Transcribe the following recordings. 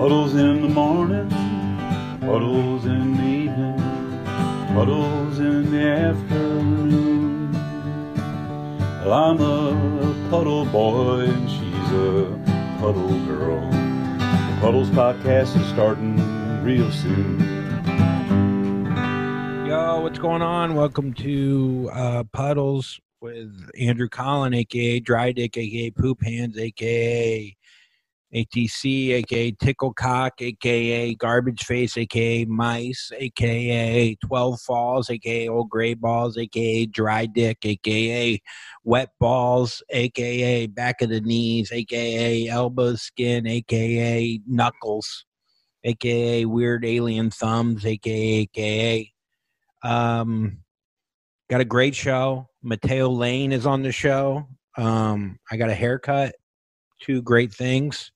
Puddles in the morning, puddles in the evening, puddles in the afternoon. Well, I'm a puddle boy and she's a puddle girl. The Puddles podcast is starting real soon. Yo, what's going on? Welcome to uh, Puddles with Andrew Collin, aka Dry Dick, aka Poop Hands, aka ATC, aka Tickle Cock, aka Garbage Face, aka Mice, aka 12 Falls, aka Old Gray Balls, aka Dry Dick, aka Wet Balls, aka Back of the Knees, aka Elbow Skin, aka Knuckles, aka Weird Alien Thumbs, aka aka. Um, got a great show. Matteo Lane is on the show. Um, I got a haircut. Two great things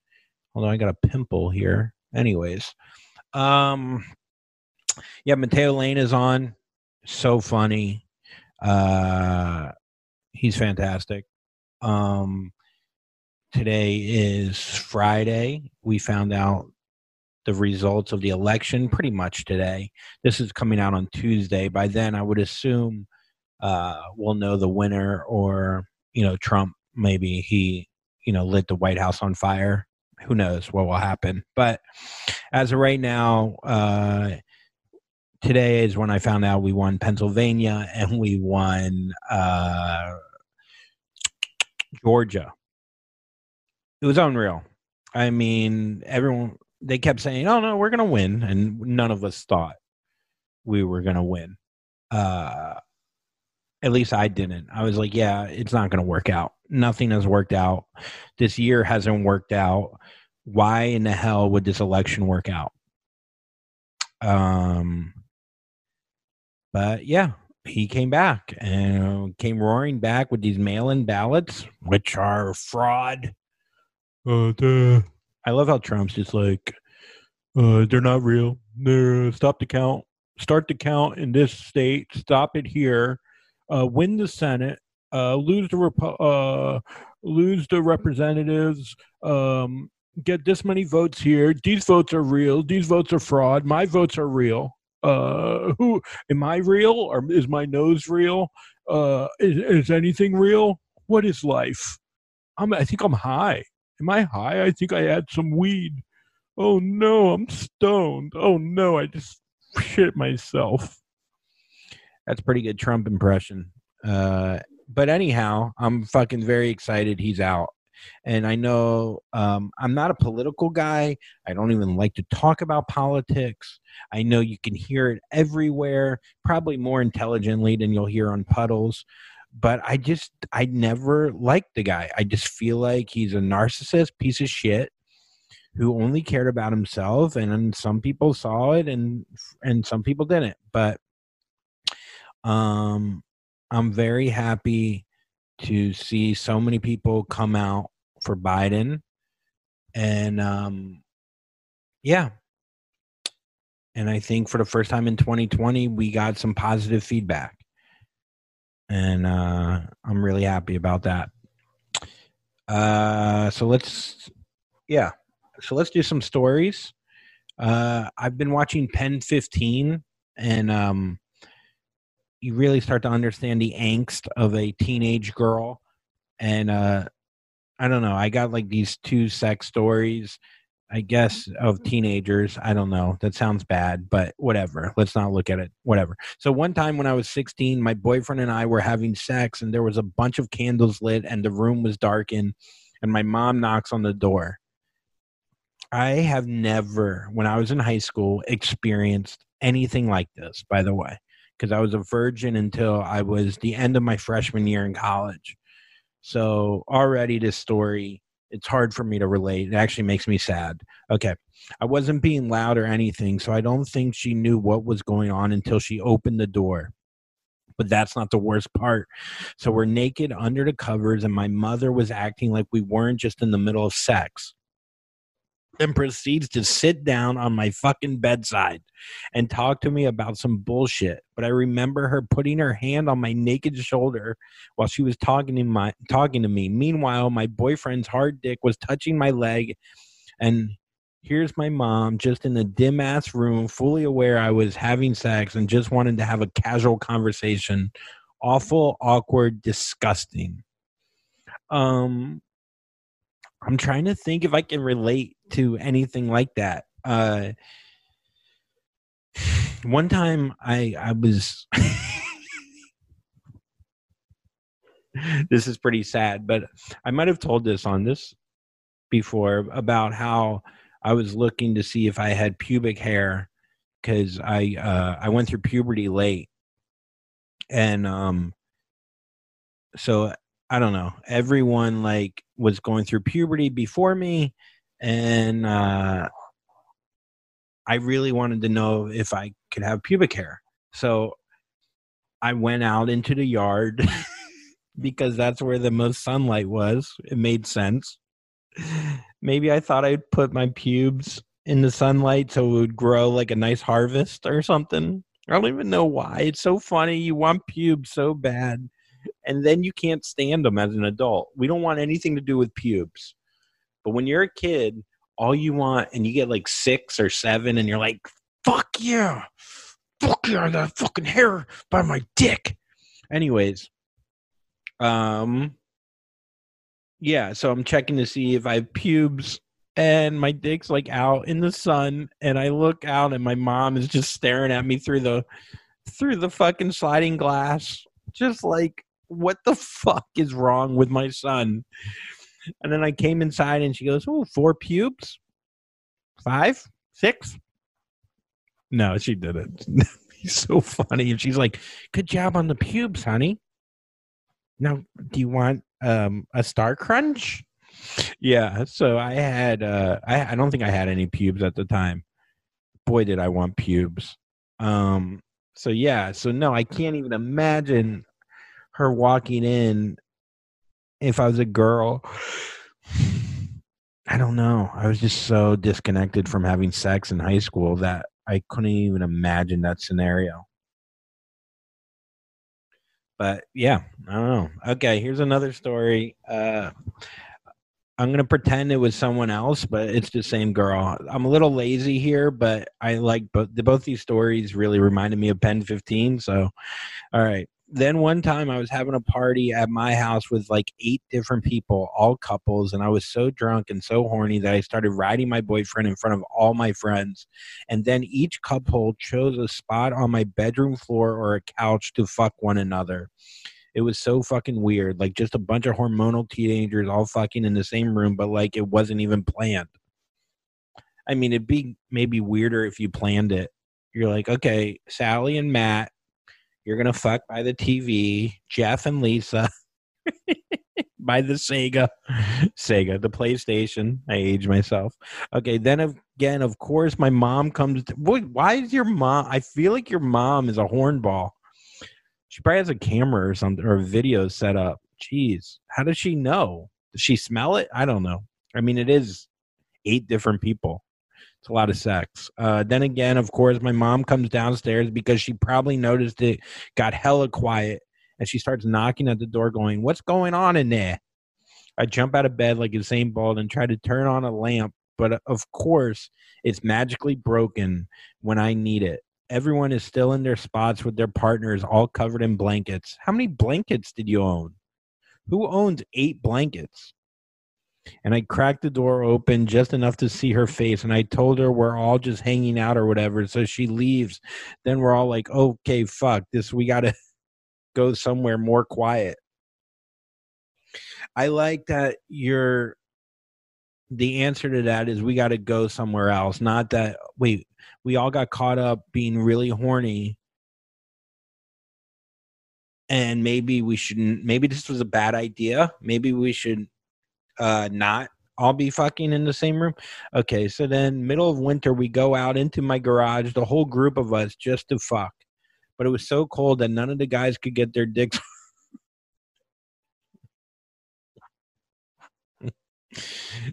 although I got a pimple here. Anyways, um, yeah, Matteo Lane is on. So funny. Uh, he's fantastic. Um, today is Friday. We found out the results of the election pretty much today. This is coming out on Tuesday. By then, I would assume uh, we'll know the winner, or you know, Trump maybe he you know lit the White House on fire who knows what will happen. But as of right now, uh, today is when I found out we won Pennsylvania and we won uh, Georgia. It was unreal. I mean, everyone they kept saying, "Oh no, we're gonna win," and none of us thought we were gonna win. Uh, at least I didn't. I was like, "Yeah, it's not gonna work out." Nothing has worked out. This year hasn't worked out. Why in the hell would this election work out? Um, but yeah, he came back and came roaring back with these mail-in ballots, which are fraud. Uh, I love how Trump's just like, uh, they're not real. They're stop the count, start the count in this state, stop it here, uh, win the Senate, uh, lose the rep- uh, lose the representatives, um, get this many votes here. These votes are real. These votes are fraud. My votes are real. Uh, who am I real or is my nose real? Uh, is, is anything real? What is life? I'm, I think I'm high. Am I high? I think I had some weed. Oh no, I'm stoned. Oh no, I just shit myself. That's pretty good Trump impression. Uh, but anyhow, I'm fucking very excited he's out. And I know um, I'm not a political guy. I don't even like to talk about politics. I know you can hear it everywhere, probably more intelligently than you'll hear on puddles. But I just, I never liked the guy. I just feel like he's a narcissist piece of shit who only cared about himself. And some people saw it and, and some people didn't. But um, I'm very happy to see so many people come out for Biden. And um, yeah. And I think for the first time in 2020, we got some positive feedback. And uh, I'm really happy about that. Uh, so let's, yeah. So let's do some stories. Uh, I've been watching Pen 15 and um, you really start to understand the angst of a teenage girl. And uh i don't know i got like these two sex stories i guess of teenagers. I don't know that sounds bad but whatever let's not look at it whatever. So one time when i was 16 my boyfriend and i were having sex and there was a bunch of candles lit and the room was darkened and my mom knocks on the door. I have never when i was in high school experienced anything like this by the way because I was a virgin until I was the end of my freshman year in college. So already this story, it's hard for me to relate. It actually makes me sad. Okay. I wasn't being loud or anything, so I don't think she knew what was going on until she opened the door. But that's not the worst part. So we're naked under the covers, and my mother was acting like we weren't just in the middle of sex and proceeds to sit down on my fucking bedside and talk to me about some bullshit. But I remember her putting her hand on my naked shoulder while she was talking to my talking to me. Meanwhile, my boyfriend's hard dick was touching my leg and Here's my mom just in a dim ass room, fully aware I was having sex and just wanted to have a casual conversation. Awful, awkward, disgusting. Um, I'm trying to think if I can relate to anything like that. Uh, one time I I was this is pretty sad, but I might have told this on this before about how I was looking to see if I had pubic hair because I uh, I went through puberty late, and um, so I don't know. Everyone like was going through puberty before me, and uh, I really wanted to know if I could have pubic hair. So I went out into the yard because that's where the most sunlight was. It made sense. Maybe I thought I'd put my pubes in the sunlight so it would grow like a nice harvest or something. I don't even know why. It's so funny. You want pubes so bad, and then you can't stand them as an adult. We don't want anything to do with pubes. But when you're a kid, all you want, and you get like six or seven, and you're like, fuck yeah. Fuck yeah, that fucking hair by my dick. Anyways, um, yeah, so I'm checking to see if I have pubes and my dick's like out in the sun and I look out and my mom is just staring at me through the through the fucking sliding glass just like what the fuck is wrong with my son? And then I came inside and she goes oh four pubes? Five? Six? No she didn't. He's so funny. And she's like good job on the pubes honey. Now do you want um a star crunch? Yeah so i had uh I, I don't think i had any pubes at the time. Boy did i want pubes. Um so yeah so no i can't even imagine her walking in if i was a girl i don't know i was just so disconnected from having sex in high school that i couldn't even imagine that scenario but yeah, I don't know. Okay, here's another story. Uh, I'm gonna pretend it was someone else, but it's the same girl. I'm a little lazy here, but I like both. Both these stories really reminded me of Pen 15. So, all right. Then one time I was having a party at my house with like eight different people, all couples, and I was so drunk and so horny that I started riding my boyfriend in front of all my friends. And then each couple chose a spot on my bedroom floor or a couch to fuck one another. It was so fucking weird. Like just a bunch of hormonal teenagers all fucking in the same room, but like it wasn't even planned. I mean, it'd be maybe weirder if you planned it. You're like, okay, Sally and Matt, you're gonna fuck by the TV. Jeff and Lisa by the Sega, Sega, the PlayStation. I age myself. Okay, then again, of course, my mom comes. To, why is your mom? I feel like your mom is a hornball. She probably has a camera or something or a video set up. Jeez, how does she know? Does she smell it? I don't know. I mean, it is eight different people. It's a lot of sex. Uh, then again, of course, my mom comes downstairs because she probably noticed it got hella quiet and she starts knocking at the door, going, What's going on in there? I jump out of bed like Usain Bolt and try to turn on a lamp, but uh, of course, it's magically broken when I need it. Everyone is still in their spots with their partners, all covered in blankets. How many blankets did you own? Who owns eight blankets? And I cracked the door open just enough to see her face. And I told her we're all just hanging out or whatever. So she leaves. Then we're all like, okay, fuck this. We got to go somewhere more quiet. I like that you're the answer to that is we got to go somewhere else. Not that we we all got caught up being really horny and maybe we shouldn't maybe this was a bad idea maybe we should uh not all be fucking in the same room? Okay so then middle of winter we go out into my garage the whole group of us just to fuck. But it was so cold that none of the guys could get their dicks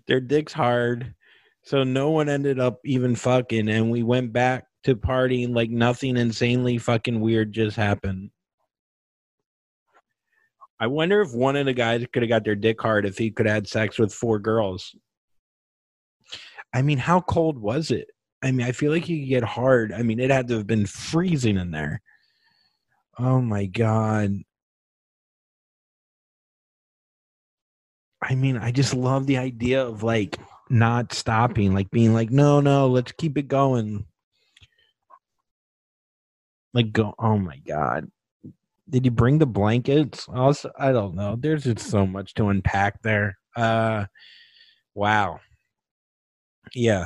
their dicks hard. So no one ended up even fucking, and we went back to partying like nothing insanely fucking weird just happened. I wonder if one of the guys could have got their dick hard if he could have had sex with four girls. I mean, how cold was it? I mean, I feel like you could get hard. I mean, it had to have been freezing in there. Oh my god. I mean, I just love the idea of like not stopping, like being like, no, no, let's keep it going. Like go oh my god. Did you bring the blankets? Also, I don't know. There's just so much to unpack there. Uh wow. Yeah.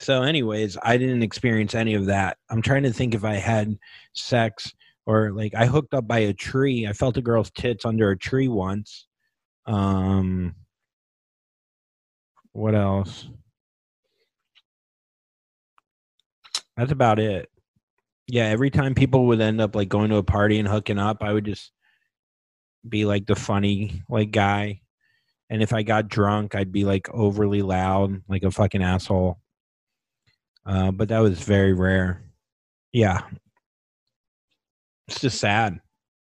So anyways, I didn't experience any of that. I'm trying to think if I had sex or like I hooked up by a tree. I felt a girl's tits under a tree once. Um what else? That's about it. Yeah, every time people would end up like going to a party and hooking up, I would just be like the funny like guy. And if I got drunk, I'd be like overly loud, like a fucking asshole. Uh, but that was very rare. Yeah. It's just sad.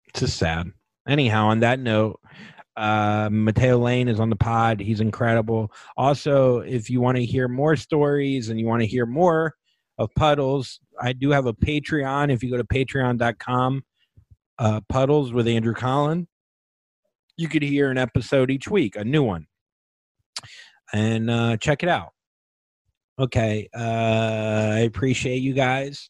It's just sad. Anyhow, on that note, uh, Matteo Lane is on the pod. He's incredible. Also, if you want to hear more stories and you want to hear more of Puddles, I do have a Patreon. If you go to patreon.com, uh, Puddles with Andrew Collin, you could hear an episode each week, a new one. And uh, check it out. Okay. Uh, I appreciate you guys.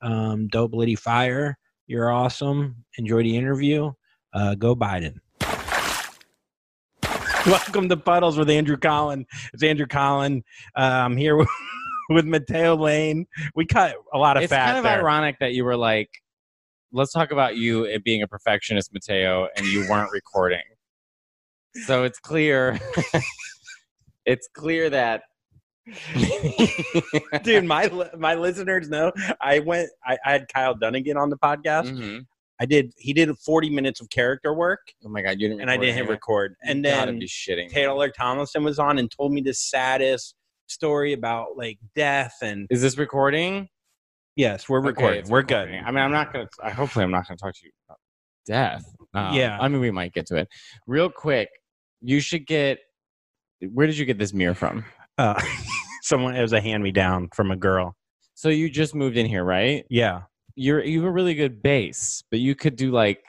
Um, Dope Liddy Fire, you're awesome. Enjoy the interview. Uh, go Biden. Welcome to Puddles with Andrew Collin. It's Andrew Collin. Uh, I'm here with, with Matteo Lane. We cut a lot of it's fat It's kind of there. ironic that you were like, let's talk about you being a perfectionist, Matteo, and you weren't recording. So it's clear. it's clear that. Dude, my my listeners know I went. I, I had Kyle Dunnigan on the podcast. Mhm. I did. He did 40 minutes of character work, Oh my god, you didn't. and I didn't hit record. And then shitting. Taylor Tomlinson was on and told me the saddest story about like death and Is this recording? yes, we're recording. it's we're recording. good. I mean, I'm not gonna. I hopefully, I'm not gonna talk to you about death. Um, Yeah. I mean, we might get to it real quick. You should get. Where did you get this mirror from? Uh, someone it was a hand me down from a girl. So you just moved in here, right? Yeah. You're you have a really good base, but you could do like,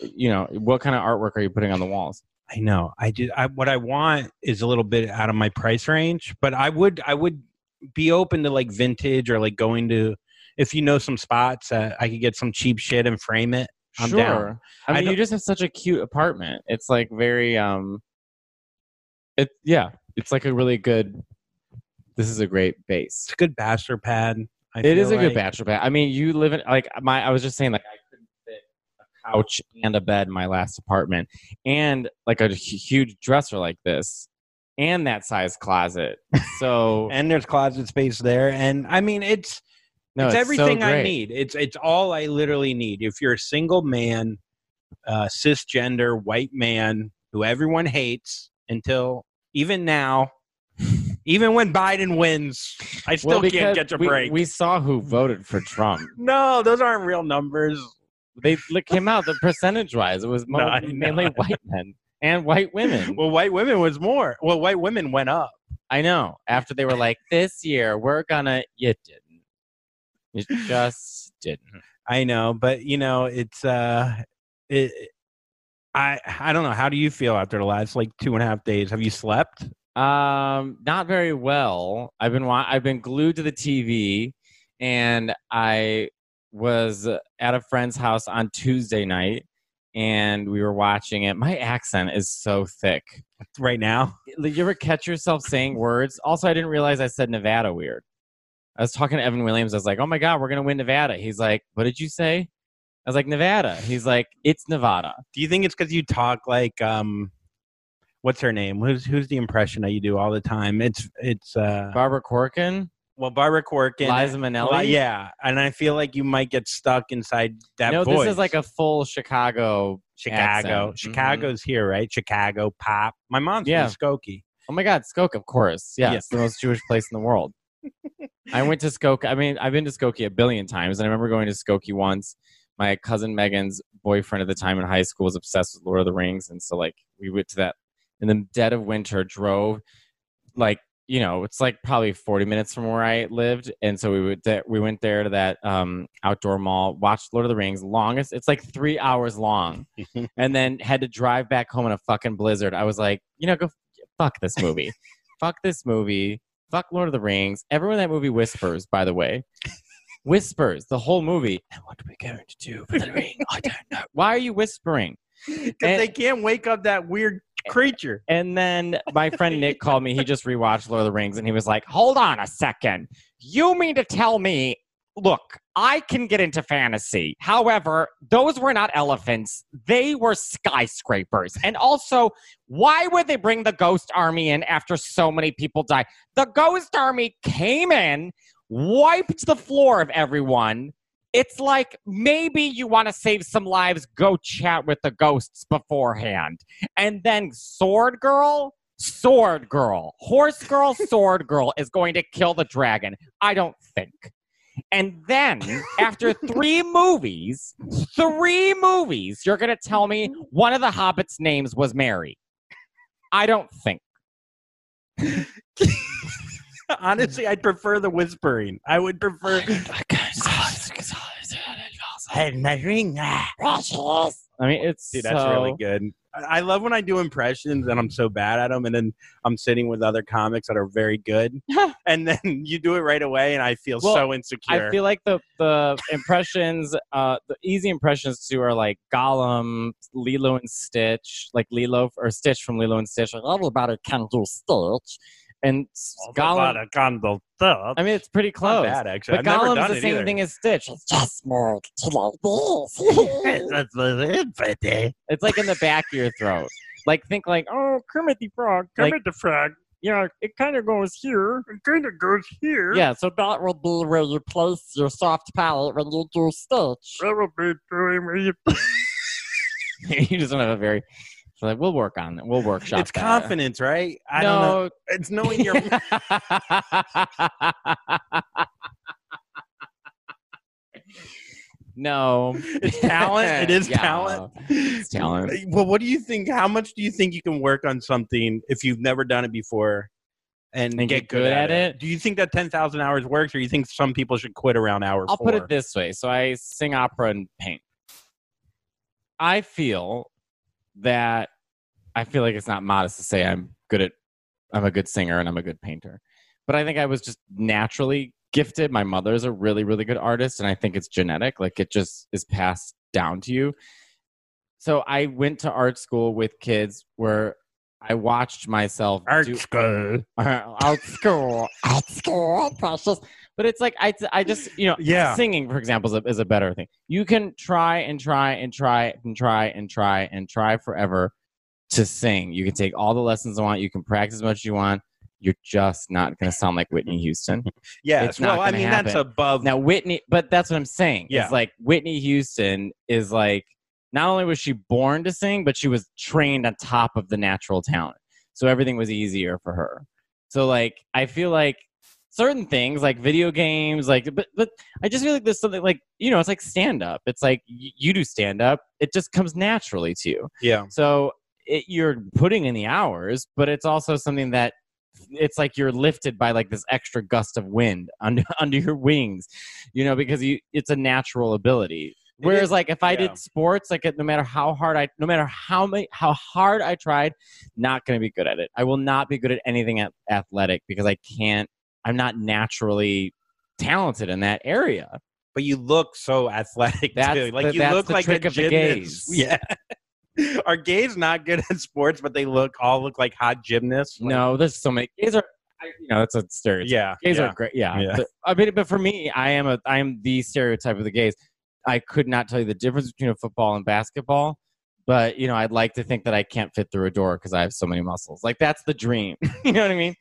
you know, what kind of artwork are you putting on the walls? I know. I did. I, what I want is a little bit out of my price range, but I would. I would be open to like vintage or like going to if you know some spots that I could get some cheap shit and frame it. I'm sure. down. I I mean, you just have such a cute apartment. It's like very um. It yeah, it's like a really good. This is a great base. It's a good bachelor pad. I It is a good bachelor pad. I mean, you live in like my. I was just saying, like I couldn't fit a couch and a bed in my last apartment, and like a huge dresser like this, and that size closet. So And there's closet space there, and I mean it's no, it's, so everything I need. It's it's all I literally need. If you're a single man, uh, cisgender white man who everyone hates until even now, even when Biden wins, I still Well, can't get a we, break. We saw who voted for Trump. no, those aren't real numbers. They came out the percentage wise. It was No, mainly white men and white women. Well, white women was more. Well, white women went up. I know. After they were like, "This year we're gonna," you didn't. You just didn't. I know, but you know, it's uh, it. I I don't know. How do you feel after the last like two and a half days? Have you slept? Um, not very well. I've been wa- I've been glued to the TV, and I was at a friend's house on Tuesday night, and we were watching it. My accent is so thick. Right now, Like, You ever catch yourself saying words? Also, I didn't realize I said Nevada weird. I was talking to Evan Williams. I was like, "Oh my god, we're gonna win Nevada." He's like, "What did you say?" I was like, "Nevada." He's like, "It's Nevada." do you think it's because you talk like um, what's her name? Who's who's the impression that you do all the time? It's it's uh, Barbara Corkin, well, Barbara Corkin, Liza Minnelli. Li- yeah, and I feel like you might get stuck inside that no, voice. this is like a full Chicago. Chicago. accent. Mhm. Chicago's here, right? Chicago pop. My mom's Yeah. from Skokie. Oh my God, Skokie, of course. Yeah, Yeah. it's the most Jewish place in the world. I went to Skokie. I mean, I've been to Skokie a billion times, and I remember going to Skokie once. My cousin Megan's boyfriend at the time in high school was obsessed with Lord of the Rings, and so like we went to that in the dead of winter, drove like you know, it's like probably 40 minutes from where I lived. And so we went there, we went there to that um, outdoor mall, watched Lord of the Rings, longest, it's like three hours long, and then had to drive back home in a fucking blizzard. I was like, you know, go fuck this movie. fuck this movie. Fuck Lord of the Rings. Everyone in that movie whispers, by the way. Whispers the whole movie. And what are we going to do for the ring? I don't know. Why are you whispering? Because they can't wake up that weird creature. And then my friend Nick called me. He just rewatched Lord of the Rings and he was like, Hold on a second. You mean to tell me, look, I can get into fantasy. However, those were not elephants, they were skyscrapers. And also, why would they bring the ghost army in after so many people died? The ghost army came in, wiped the floor of everyone. It's like maybe you want to save some lives, go chat with the ghosts beforehand. And then Sword Girl, Sword Girl, Horse Girl, Sword Girl is going to kill the dragon. I don't think. And then after three movies, three movies, you're going to tell me one of the hobbits' names was Mary. I don't think. Honestly, I'd prefer the whispering. I would prefer. Ring. ah. I mean, it's Dude, that's so- really good. I I love when I do impressions and I'm so bad at them, and then I'm sitting with other comics that are very good, and then you do it right away, and I feel Well, so insecure. I feel like the the impressions, uh, the easy impressions too are like Gollum, Lilo and Stitch, like Lilo or Stitch from Lilo and Stitch. Like everybody can do Stitch, and s- Gollum. a candle stuff. I mean, it's pretty Not close. bad, actually. But I've never Gollum's done the it same either. thing as Stitch. It's just more to like this. That's the it. it's like in the back of your throat. Like think like, oh, Kermit the Frog. Like, the frog. yeah, it kind of goes here. It kind of goes here. Yeah, so that would be where you place your soft palate when you do Stitch. That would be doing where you. you just don't have a very. So like, we'll work on it. We'll workshop. It. It's that. confidence, right? I don't know. no. It's knowing your. no. it's talent. It is Yeah, talent. It's talent. Well, what do you think? How much do you think you can work on something if you've never done it before and, And get, good, at, it? Do you think that 10,000 hours works or you think some people should quit around hour I'll four? put it this way. So I sing opera and paint. I feel that I feel like it's not modest to say I'm good at I'm a good singer and I'm a good painter. But I think I was just naturally gifted. My mother's a really, really good artist, and I think it's genetic. Like it just is passed down to you. So I went to art school with kids where I watched myself Art do, school. art school, art school, precious. But it's like I, I just you know Yeah. singing for example is a, is a better thing. You can try and try and try and try and try and try forever to sing. You can take all the lessons you want. You can practice as much as you want. You're just not going to sound like Whitney Houston. Yes. It's well, I mean, that's above. Now Whitney, but that's what I'm saying. Yeah. It's like Whitney Houston is like not only was she born to sing, but she was trained on top of the natural talent. So everything was easier for her. So like I feel like certain things like video games, like but but I just feel like there's something like you know it's like stand up. It's like y- you do stand up, it just comes naturally to you. yeah. So it, you're putting in the hours, but it's also something that it's like you're lifted by like this extra gust of wind under under your wings, you know, because you it's a natural ability. Whereas like if I yeah. did sports, like no matter how hard I, no matter how many how hard I tried, not going to be good at it. I will not be good at anything at athletic because I can't. I'm not naturally talented in that area. But you look so athletic That's too. Like the- you that's look like trick a of the gymnast. gays. Yeah. Are gays not good at sports, but they look all look like hot gymnasts? Like- no, there's so many. Gays are, I, you know, it's a stereotype. Yeah. gays yeah. are great yeah, Yeah. But, i mean but for me i am a i am the stereotype of the gays i could not tell you the difference between a football and basketball but you know i'd like to think that i can't fit through a door because i have so many muscles like that's the dream you know what i mean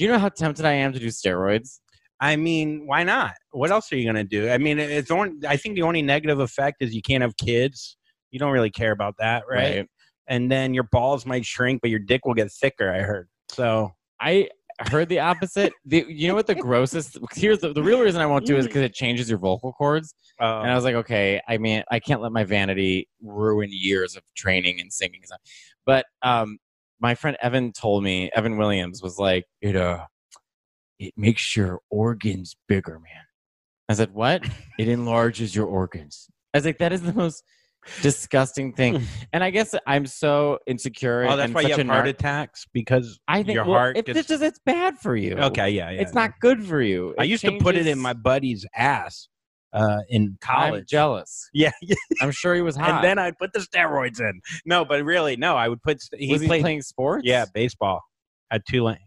do you know how tempted i am to do steroids I mean, why not? What else are you gonna do? I mean, it's only. I think the only negative effect is you can't have kids. You don't really care about that, right? And then your balls might shrink, but your dick will get thicker. I heard. So i heard the opposite the, you know what the grossest here's the, the real reason i won't do it is because it changes your vocal cords And I was like, okay, I mean, I can't let my vanity ruin years of training and singing. and stuff. But um, my friend Evan told me, Evan Williams was like, it uh, it makes your organs bigger, man. I said, what? it enlarges your organs. I was like, that is the most disgusting thing. And I guess I'm so insecure. Oh, that's and why such you have heart attacks because I think your well, heart If gets- it's just it's bad for you. okay, yeah, yeah. it's not good for you. I It used to put it in my buddy's ass uh, in I'm college. jealous. Yeah. I'm sure he was hot. and then I'd put the steroids in. No, but really, no, I would put. He was he played, playing sports? yeah, baseball at Tulane.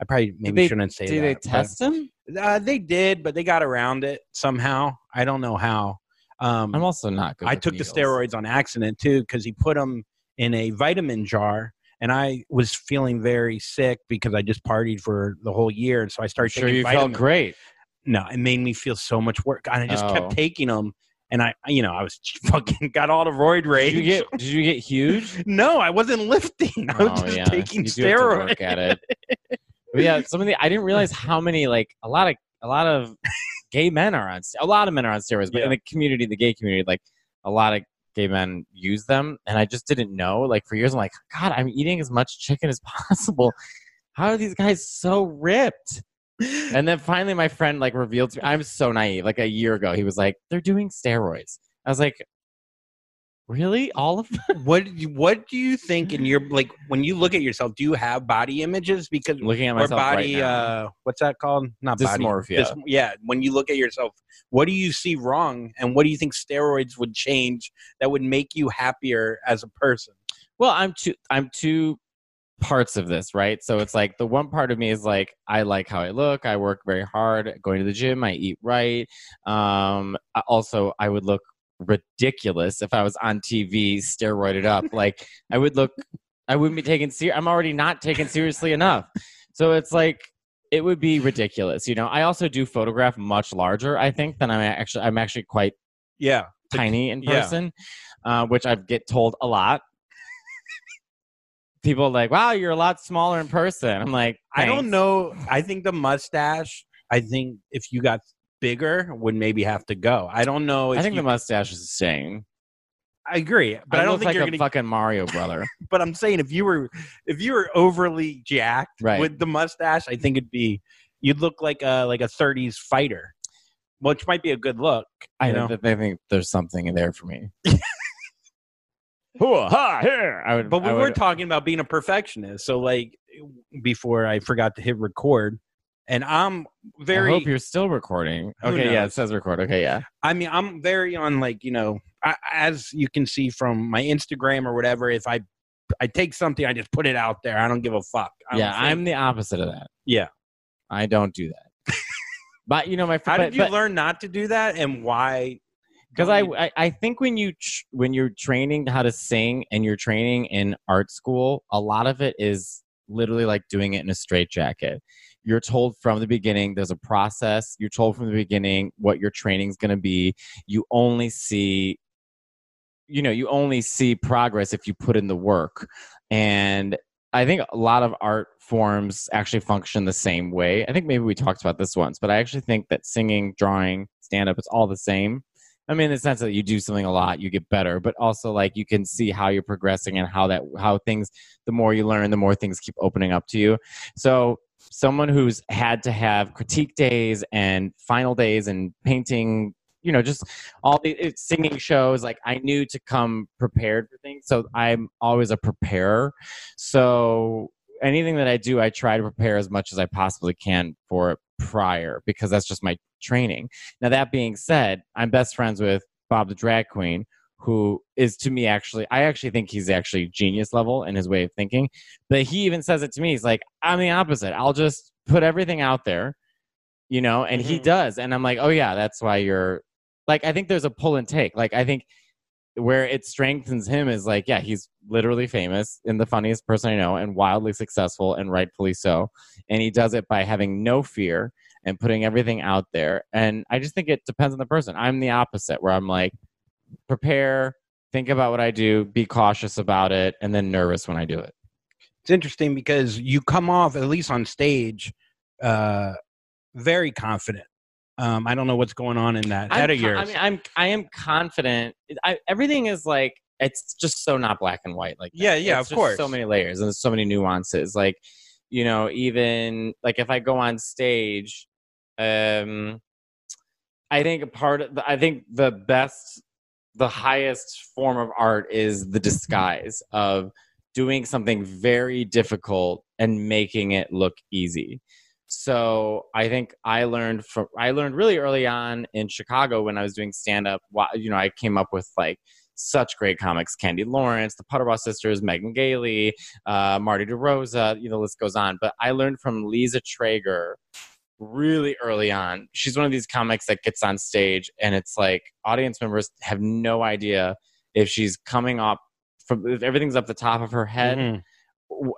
I probably maybe they- shouldn't say Did that. they but- test him? Uh, they did, but they got around it somehow. I don't know how. Um, I'm also not good. I took needles. the steroids on accident too because he put them in a vitamin jar, and I was feeling very sick because I just partied for the whole year, and so I started sure you vitamins. felt great. No, it made me feel so much work, and I just Oh. kept taking them. And I, you know, I was fucking got all the roid rage. Did you get? Did you get huge? no, I wasn't lifting. I was Oh, just yeah. taking You do have to steroids. work at it. Yeah, some of the I didn't realize how many like a lot of a lot of gay men are on a lot of men are on steroids, but in the community, the gay community, like a lot of gay men use them, and I just didn't know. Like for years, I'm like, God, I'm eating as much chicken as possible. How are these guys so ripped? And then finally, my friend like revealed to me. I'm so naive. Like a year ago, he was like, "They're doing steroids." I was like, "Really? All of them?" What do you- What do you think in your like when you look at yourself? Do you have body images? Because Looking at or myself body right now. uh what's that called not body Dysmorphia. Dys- yeah when you look at yourself what do you see wrong and what do you think steroids would change that would make you happier as a person Well, I'm too. I'm two parts of this, right? So it's like the one part of me is like I like how I look. I work very hard, going to the gym. I eat right. Um, also, I would look ridiculous if I was on TV, steroided up. like I would look. I wouldn't be taken serious. I'm already not taken seriously enough. So it's like it would be ridiculous. You know. I also do photograph much larger. I think than I'm actually. I'm actually quite yeah tiny in yeah. person, uh, which I get told a lot. People are like, "Wow, you're a lot smaller in person." I'm like, i don't know i think the mustache i think if you got bigger would maybe have to go i don't know if I think you, the mustache is the same. i agree but i, don't look think like you're a gonna fucking Mario brother. but i'm saying if you were if you were overly jacked Right. with the mustache i think it'd be you'd look like a like a 30s fighter which might be a good look I know know. I think there's something in there for me. Hooah, ha, here. I would, But we I were uh, talking about being a perfectionist. So like before I forgot to hit record. And I'm I very hope you're still recording. Okay, yeah, it says record. Okay, yeah. I mean I'm very on like, you know, I, as you can see from my Instagram or whatever, if I I take something, I just put it out there. I don't give a fuck. I yeah, think, I'm the opposite of that. Yeah. I don't do that. but you know, my How but- did you but- learn not to do that and why? Because I, I I think when you tr- when you're training how to sing and you're training in art school, a lot of it is literally like doing it in a straitjacket. You're told from the beginning there's a process. You're told from the beginning what your training's going to be. You only see you know, you only see progress if you put in the work. And I think a lot of art forms actually function the same way. I think maybe we talked about this once, but I actually think that singing, drawing, stand up, it's all the same. I mean, in the sense that you do something a lot, you get better, but also like you can see how you're progressing and how that how things. The more you learn, the more things keep opening up to you. So, someone who's had to have critique days and final days and painting, you know, just all the singing shows. Like I knew to come prepared for things, so I'm always a preparer. So anything that I do, I try to prepare as much as I possibly can for it prior because that's just my training. Now, that being said, I'm best friends with Bob the Drag Queen, who is to me actually, I actually think he's actually genius level in his way of thinking. But he even says it to me. He's like, I'm the opposite. I'll just put everything out there, you know, and he Mhm. does. And I'm like, oh, yeah, that's why you're like, I think there's a pull and take. Like, I think where it strengthens him is like, yeah, he's literally famous and the funniest person I know and wildly successful and rightfully so. And he does it by having no fear and putting everything out there. And I just think it depends on the person. I'm the opposite where I'm like, prepare, think about what I do, be cautious about it, and then nervous when I do it. It's interesting because you come off, at least on stage, uh, very confident. Um, I don't know what's going on in that head I'm of yours. I mean, I'm I am confident. I, everything is like it's just so not black and white. Like that. Yeah, yeah, It's of just course. So many layers and so many nuances. Like, you know, even like if I go on stage, um, I think a part of the, I think the best, the highest form of art is the disguise of doing something very difficult and making it look easy. So I think I learned from I learned really early on in Chicago when I was doing stand up. You know, I came up with like such great comics: Candy Lawrence, the Puterbaugh sisters, Megan Gailey, uh, Marty DeRosa. You know, the list goes on. But I learned from Liza Treyger really early on. She's one of these comics that gets on stage and it's like audience members have no idea if she's coming up from if everything's up the top of her head Mhm.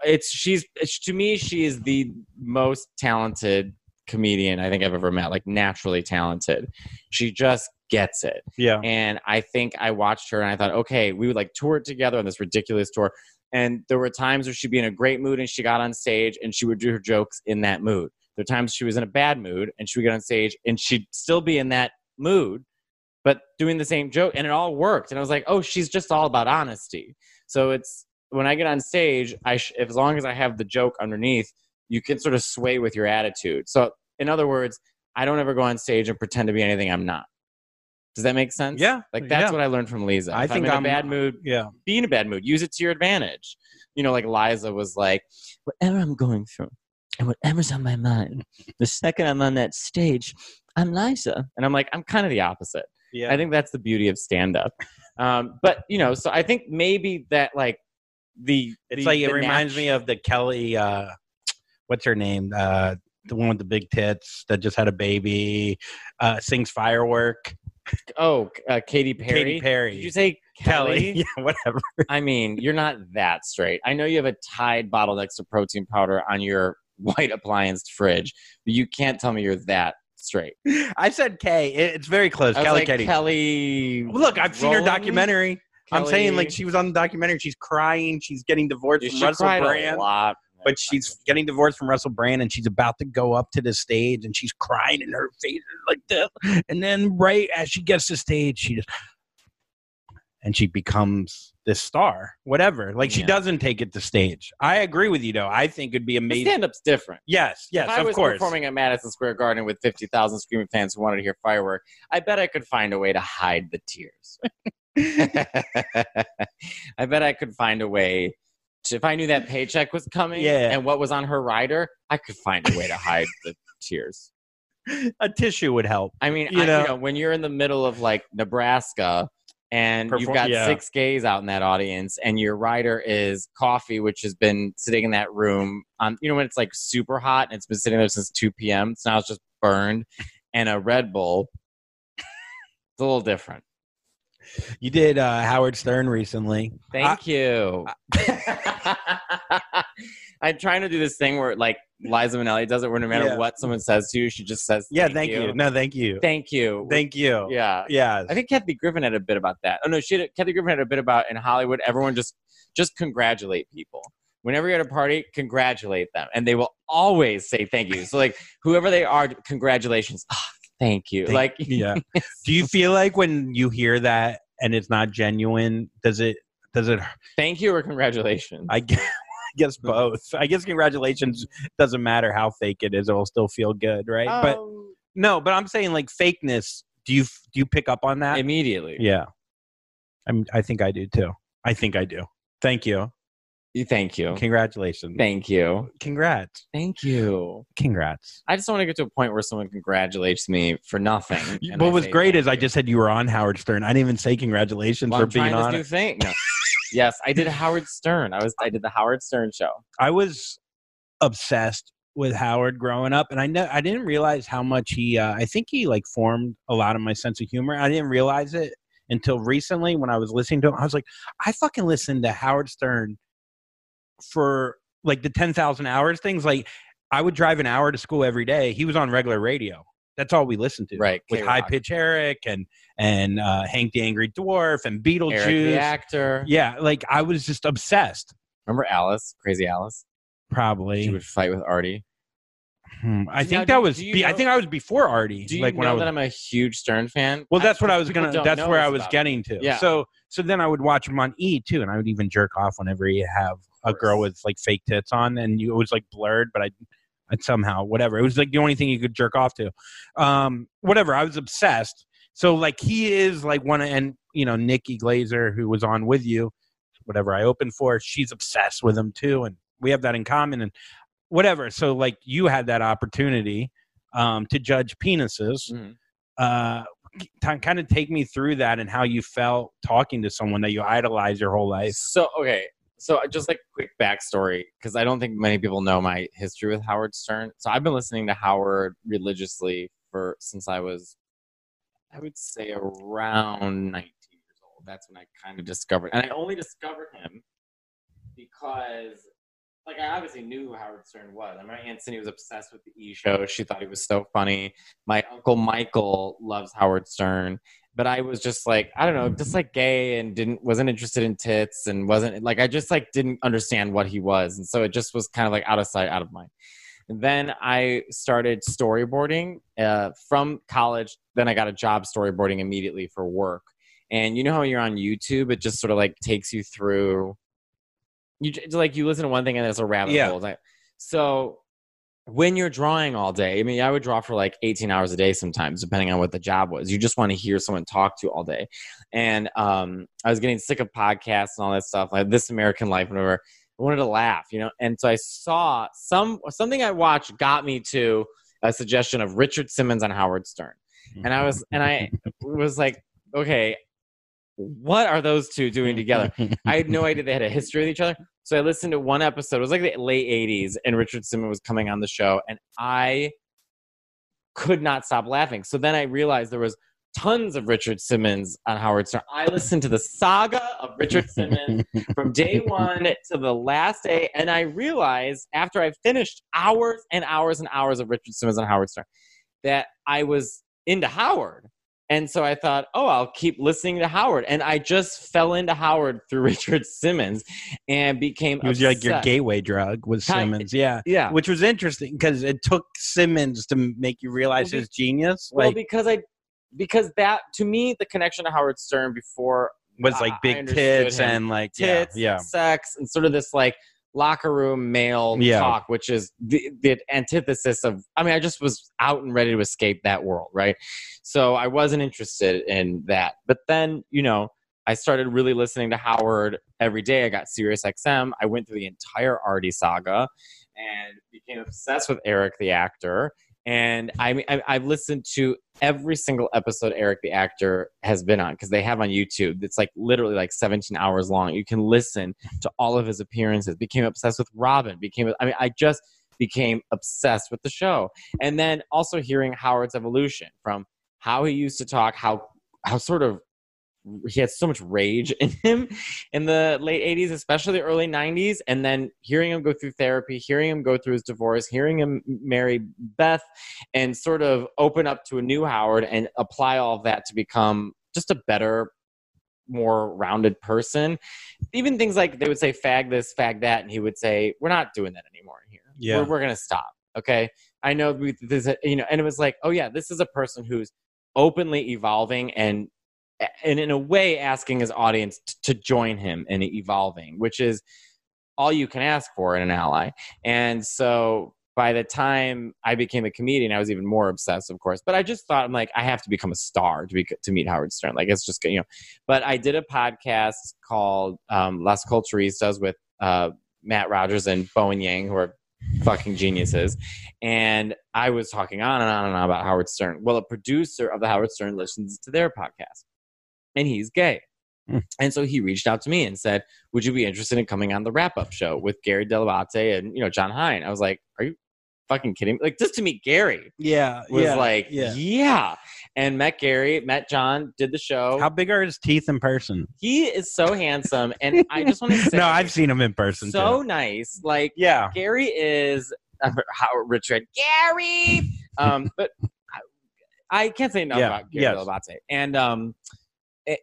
It's she's it's, to me she is the most talented comedian I think I've ever met like naturally talented. She just gets it. Yeah. and I think I watched her and I thought okay we would like tour together on this ridiculous tour. And there were times where she'd be in a great mood and she got on stage and she would do her jokes in that mood. There were times she was in a bad mood and she would get on stage and she'd still be in that mood but doing the same joke and it all worked. And i was like oh she's just all about honesty. So it's when i get on stage i sh- as long as i have the joke underneath you can sort of sway with your attitude. So in other words i don't ever go on stage and pretend to be anything i'm not. Does that make sense? Yeah, like that's yeah. what i learned from liza. I if think i'm in I'm- a bad mood Yeah. be in a bad mood. Use it to your advantage. You know like liza was like whatever i'm going through and whatever's on my mind the second i'm on that stage i'm liza. And i'm like i'm kind of the opposite. Yeah. I think that's the beauty of stand up. Um, but you know, so I think maybe that like the It's the- like it reminds nat- me of the Kelly. Uh, what's her name? Uh, the one with the big tits that just had a baby. Uh, sings firework. oh uh, Katy Perry. Katy Perry. Did you say Kelly? yeah, whatever. I mean, you're not that straight. I know you have a Tide bottle next to protein powder on your white appliance fridge, but you can't tell me you're that straight. I said K. It's very close. I was Kelly like, Kelly. Kelly. Look, I've seen her Rowland? Documentary. I'm saying like she was on the documentary. She's crying. She's getting divorced You from should Russell cried a Brand. lot. But she's getting divorced from Russell Brand, and she's about to go up to the stage, and she's crying, in her face like this. And then, right as she gets to stage, she just and she becomes this star, whatever. Like she Yeah. doesn't take it to stage. I agree with you, though. I think it'd be amazing. stand up's different. Yes, yes, if I of was course. performing at Madison Square Garden with 50,000 screaming fans who wanted to hear firework, I bet I could find a way to hide the tears. I bet I could find a way to, if I knew that paycheck was coming Yeah. and what was on her rider, I could find a way to hide the tears. A tissue would help. I mean, You I, know- you know, when you're in the middle of like Nebraska and you've got yeah. six gays out in that audience and your rider is coffee, which has been sitting in that room on, you know, when it's like super hot and it's been sitting there since 2 p.m. So now it's just burned and a Red Bull. It's a little different. You did uh, Howard Stern recently. Thank you. I'm trying to do this thing where like Liza Minnelli does it where no matter Yeah. what someone says to you, she just says, Yeah, thank you. No, thank you. Thank you. Thank you. yeah. Yeah. I think Kathy Griffin had a bit about that. Oh no, she had, Kathy Griffin had a bit about in Hollywood. Everyone just just congratulate people. Whenever you're at a party, congratulate them, and they will always say thank you. So like whoever they are, congratulations. Ah, thank you. Thank- like yeah. Do you feel like when you hear that and it's not genuine, does it does it thank you or congratulations. I guess, I guess both. I guess congratulations doesn't matter how fake it is, it'll still feel good, right? but Um, no, but I'm saying like fakeness, do you do you pick up on that? immediately. yeah. I'm I think I do too. I think I do. Thank you. Thank you. Congratulations. Thank you. Congrats. Thank you. Congrats. I just want to get to a point where someone congratulates me for nothing. and I what was great is I just said you were on Howard Stern. I didn't even say congratulations well, for I'm being trying on this new thing. No. yes, I did Howard Stern. I was I did the Howard Stern show. I was obsessed with Howard growing up, and I know I didn't realize how much he. Uh, I think he like formed a lot of my sense of humor. I didn't realize it until recently when I was listening to him. I was like, I fucking listened to Howard Stern for like the ten thousand hours things. Like I would drive an hour to school every day. He was on regular radio. That's all we listened to, Right, With K-Rock. High Pitch Eric and and uh, Hank the Angry Dwarf and Beetlejuice. Eric the actor. Yeah, like I was just obsessed. Remember Alice, Crazy Alice? Probably. She would fight with Artie. Hmm, I Now, think do that you- was. do you Be, I think I was before Artie. Do you like know when I was. that I'm a huge Stern fan? well, that's what I was gonna. That's where I was about getting to. Yeah. So so then I would watch him on E too, and I would even jerk off whenever he have a girl with like fake tits on, and you, it was like blurred, but I. I'd somehow whatever. It was like the only thing you could jerk off to. Um whatever i was obsessed. So like he is like one of and you know nikki glazer who was on with you whatever i opened for she's obsessed with him too and we have that in common and whatever. So like you had that opportunity um to judge penises. Mhm. uh kind of take me through that and how you felt talking to someone that you idolize your whole life. So okay, so uh, just like quick backstory because I don't think many people know my history with Howard Stern. So I've been listening to Howard religiously for since I was, I would say around 19 years old. That's when I kind of discovered, and I only discovered him because. Like I obviously knew who Howard Stern was. I remember Aunt Cindy was obsessed with the E Show. She thought he was so funny. My uncle Michael loves Howard Stern but I was just like, I don't know, just like gay and didn't wasn't interested in tits and wasn't like I just like didn't understand what he was. And so it just was kind of like out of sight, out of mind. And then I started storyboarding uh, from college. Then I got a job storyboarding immediately for work. And you know how you're on YouTube, it just sort of like takes you through. You like you listen to one thing and there's a rabbit Yeah. hole. So when you're drawing all day, I mean, I would draw for like 18 hours a day sometimes, depending on what the job was. You just want to hear someone talk to you all day. And um, I was getting sick of podcasts and all that stuff, like This American Life, and whatever. I wanted to laugh, you know. And so I saw some something I watched got me to a suggestion of Richard Simmons on Howard Stern, and I was and I was like, okay, what are those two doing together? I had no idea they had a history with each other. So I listened to one episode. It was like the late 80s, and Richard Simmons was coming on the show, and I could not stop laughing. So then I realized there was tons of Richard Simmons on Howard Stern. I listened to the saga of Richard Simmons from day one to the last day, and I realized after I finished hours and hours and hours of Richard Simmons on Howard Stern that I was into Howard. And so I thought, oh, I'll keep listening to Howard. And I just fell into Howard through Richard Simmons and became It was like your gateway drug with Kind- Simmons, yeah. Yeah. Which was interesting because it took Simmons to make you realize Well, be- his genius. well, because I, because that to me, the connection to Howard Stern before was like big tits him. and like yeah, tits, yeah. sex, and sort of this like locker room male Yeah. talk, which is the, the antithesis of. I mean, I just was out and ready to escape that world, right? So I wasn't interested in that. But then, you know, I started really listening to Howard every day. I got Sirius XM. I went through the entire Artie saga and became obsessed with Eric the actor. And I mean, I've listened to every single episode Eric the actor has been on because they have on YouTube. It's like literally like 17 hours long. You can listen to all of his appearances. Became obsessed with Robin. Became, I mean, I just became obsessed with the show. And then also hearing Howard's evolution from how he used to talk, how how sort of he had so much rage in him in the late 80s especially the early 90s and then hearing him go through therapy hearing him go through his divorce hearing him marry beth and sort of open up to a new howard and apply all of that to become just a better more rounded person. Even things like they would say fag this fag that and he would say we're not doing that anymore here. Yeah. we're, we're gonna stop. Okay? I know a, you know and it was like oh yeah this is a person who's openly evolving and and in a way asking his audience t- to join him in evolving which is all you can ask for in an ally and so by the time I became a comedian, I was even more obsessed, of course. But I just thought, I'm like, I have to become a star to be to meet Howard Stern. Like, it's just you know. But I did a podcast called um, Las Culturistas with uh, Matt Rogers and Bowen Yang, who are fucking geniuses. And I was talking on and on and on about Howard Stern. Well, a producer of the Howard Stern listens to their podcast, and he's gay. Hmm. And so he reached out to me and said, "Would you be interested in coming on the wrap up show with Gary Dell'Abate and you know Jon Hein?" I was like, "Are you fucking kidding me?" Like just to meet Gary Yeah, was yeah, like, yeah. yeah. And met Gary, met John, did the show. How big are his teeth in person? he is so handsome, and I just want to say, no, I've seen him in person. so too. nice. Like yeah, Gary is uh, Howard Richard Gary. Um, but I, I can't say enough Yeah, about Gary yes. Dell'Abate. And um,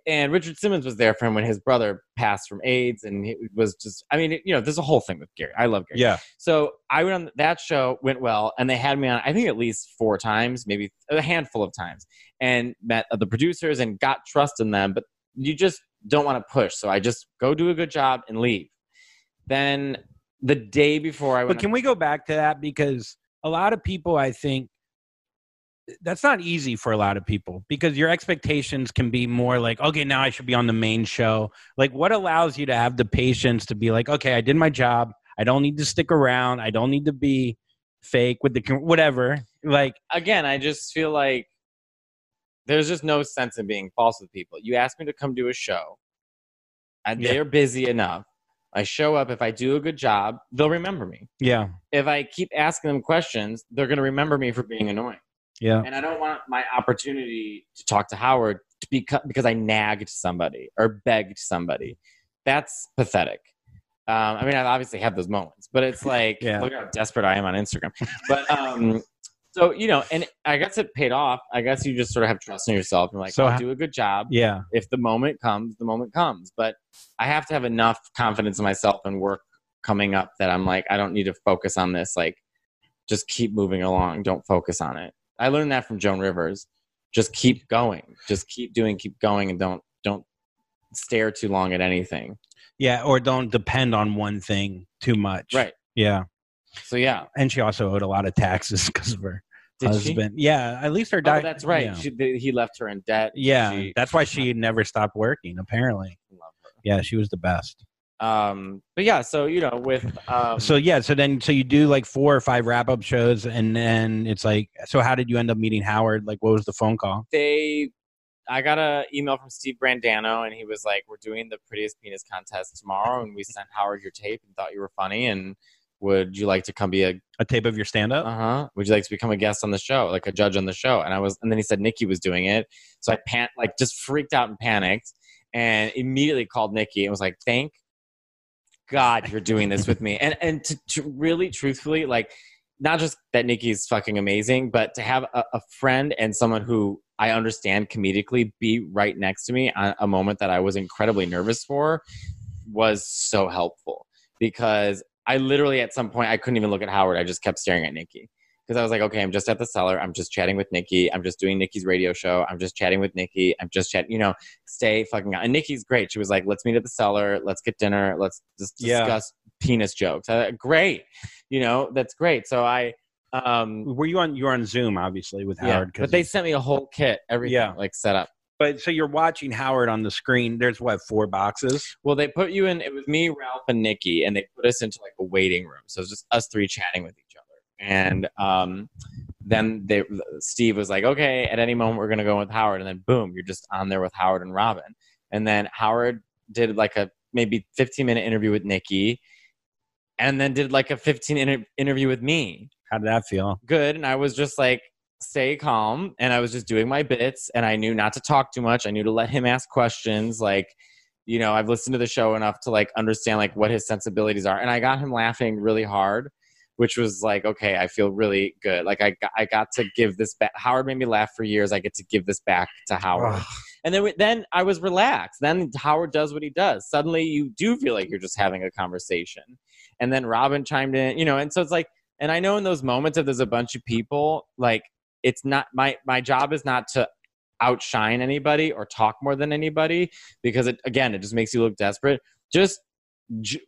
and Richard Simmons was there for him when his brother passed from AIDS, and it was just, I mean, it- you know, there's a whole thing with Gary. I love Gary. Yeah. So I went on that show, went well, and they had me on, I think at least four times, maybe a handful of times, and met the producers and got trust in them. But you just don't want to push. So I just go do a good job and leave. Then the day before I went. But can we go back to that because a lot of people, I think, that's not easy for a lot of people because your expectations can be more like, okay, now I should be on the main show. Like, what allows you to have the patience to be like, okay, I did my job. I don't need to stick around. I don't need to be fake with the whatever. Like, again, I just feel like there's just no sense in being false with people. You ask me to come do a show, and Yeah. they're busy enough. I show up. If I do a good job, they'll remember me. yeah, If I keep asking them questions, they're going to remember me for being annoying. Yeah, And I don't want my opportunity to talk to Howard to be because I nagged somebody or begged somebody. That's pathetic. Um, I mean, I obviously have those moments, but it's like, Yeah. look how desperate I am on Instagram. But um, so you know, and I guess it paid off. I guess you just sort of have trust in yourself and like, So I'll do a good job. yeah. If the moment comes, the moment comes. But I have to have enough confidence in myself and work coming up that I'm like, I don't need to focus on this. Like, just keep moving along. Don't focus on it. I learned that from Joan Rivers. Just keep going. Just keep doing, keep going, and don't don't stare too long at anything. Yeah, or don't depend on one thing too much. Right. Yeah. So yeah, And she also owed a lot of taxes because of her did she? husband. Yeah, at least her Oh, that's right. Yeah, She, he left her in debt. yeah She- that's why she never stopped working, apparently. Love her. Yeah, she was the best. Um, but yeah, so you know, with um, So yeah, so then so you do like four or five wrap up shows, and then it's like, so how did you end up meeting Howard? Like, what was the phone call? they I got an email from Steve Brandano and he was like, We're doing the prettiest penis contest tomorrow and we sent Howard your tape and thought you were funny and would you like to come be a A tape of your stand up? uh huh would you like to become a guest on the show like a judge on the show and I was and then he said Nikki was doing it so I pan like just freaked out and panicked and immediately called Nikki and was like thank God you're doing this with me and and to, to really truthfully like not just that Nikki's fucking amazing, but to have a, a friend and someone who I understand comedically be right next to me on a moment that I was incredibly nervous for was so helpful because I literally at some point I couldn't even look at Howard. I just kept staring at Nikki because I was like, okay, I'm just at the cellar. I'm just chatting with Nikki. I'm just doing Nikki's radio show. I'm just chatting with Nikki. I'm just chatting, you know, stay fucking out. And Nikki's great. She was like, let's meet at the cellar. Let's get dinner. Let's just Yeah. discuss penis jokes. I, great. You know, that's great. So I, um, Were you on? You were on Zoom, obviously, with yeah, Howard. but they sent me a whole kit, everything Yeah. like set up. but so you're watching Howard on the screen. There's what four boxes? Well, they put you in. It was me, Ralph, and Nikki, and they put us into like a waiting room. So it's just us three chatting with each other. And um, then they, Steve was like, "Okay, at any moment we're gonna go with Howard." And then boom, you're just on there with Howard and Robin. And then Howard did like a maybe 15 minute interview with Nikki, and then did like a 15 inter- interview with me. How did that feel? good and i was just like stay calm and i was just doing my bits and i knew not to talk too much i knew to let him ask questions like you know i've listened to the show enough to like understand like what his sensibilities are and i got him laughing really hard which was like okay i feel really good like i got, i got to give this back howard made me laugh for years i get to give this back to howard Ugh. and then then I was relaxed. Then Howard does what he does. Suddenly you do feel like you're just having a conversation. And then Robin chimed in, you know, and so it's like and I know in those moments if there's a bunch of people, like it's not my my job is not to outshine anybody or talk more than anybody because it again it just makes you look desperate. Just j-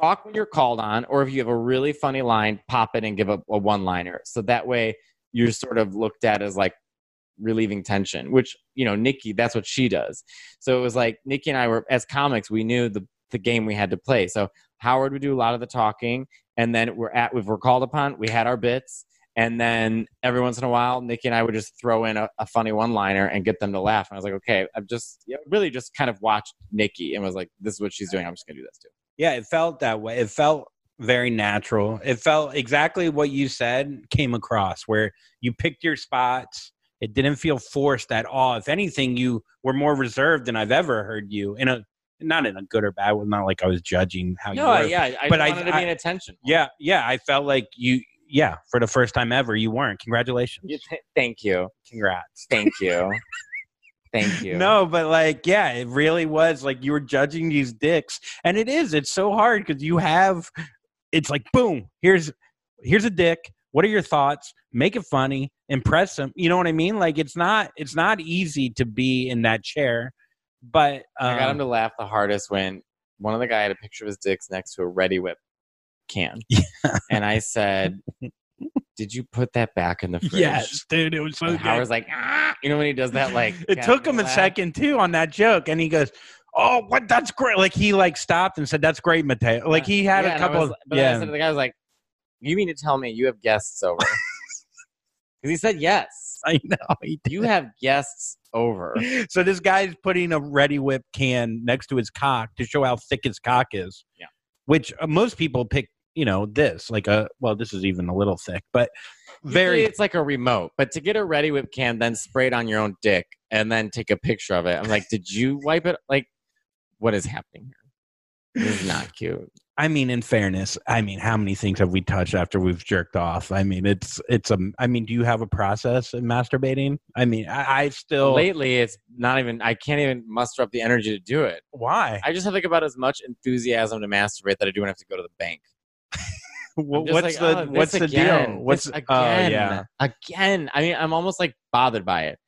talk when you're called on or if you have a really funny line, pop it and give a, a one-liner. So that way you're sort of looked at as like relieving tension, which you know Nikki, that's what she does. So it was like Nikki and I were as comics, we knew the the game we had to play. So Howard would do a lot of the talking, and then we're at if we're called upon, we had our bits, and then every once in a while, Nikki and I would just throw in a, a funny one liner and get them to laugh. And I was like, okay, I've just yeah, really just kind of watched Nikki and was like, this is what she's doing. I'm just gonna do this too. Yeah, it felt that way. It felt very natural. It felt exactly what you said came across, where you picked your spots. It didn't feel forced at all. If anything, you were more reserved than I've ever heard you in a not in a good or bad way. Not like I was judging how you No, were. yeah, I But I- wanted to be an attention. yeah, yeah. I felt like you. Yeah, for the first time ever, you weren't. Congratulations. You th- thank you. Congrats. Thank you. Thank you. No, but like, yeah, it really was like you were judging these dicks, and it is. It's so hard because you have. It's like boom. Here's here's a dick. What are your thoughts? Make it funny. Impress them. You know what I mean? Like it's not it's not easy to be in that chair, but um, I got him to laugh the hardest when one of the guy had a picture of his dicks next to a Reddi-wip can, and I said, "Did you put that back in the fridge?" yes, dude, it was so And good. Howard's like, ah, you know when he does that, like it took him a second too on that joke, and he goes, "Oh, what? That's great!" Like he like stopped and said, "That's great, Matteo." Like he had Yeah, a couple was- of But I yeah. to the guy, I was like, "You mean to tell me you have guests over?" Because he said yes. I know. He did. You have guests over. so this guy's putting a Reddi-wip can next to his cock to show how thick his cock is. Yeah. Which uh, most people pick, you know, this like a well, this is even a little thick, but Usually very it's like a remote, but to get a Reddi-wip can, then spray it on your own dick and then take a picture of it. I'm like, did you wipe it? Like, what is happening here? This is not cute. I mean, in fairness, I mean, how many things have we touched after we've jerked off? I mean, it's it's a. I mean, do you have a process in masturbating? I mean, I, I still Lately, it's not even. I can't even muster up the energy to do it. why? I just have like about as much enthusiasm to masturbate that I do when I have to go to the bank. Wha- I'm just what's like, the oh, what's the deal? What's oh again? yeah? again. I mean, I'm almost like bothered by it,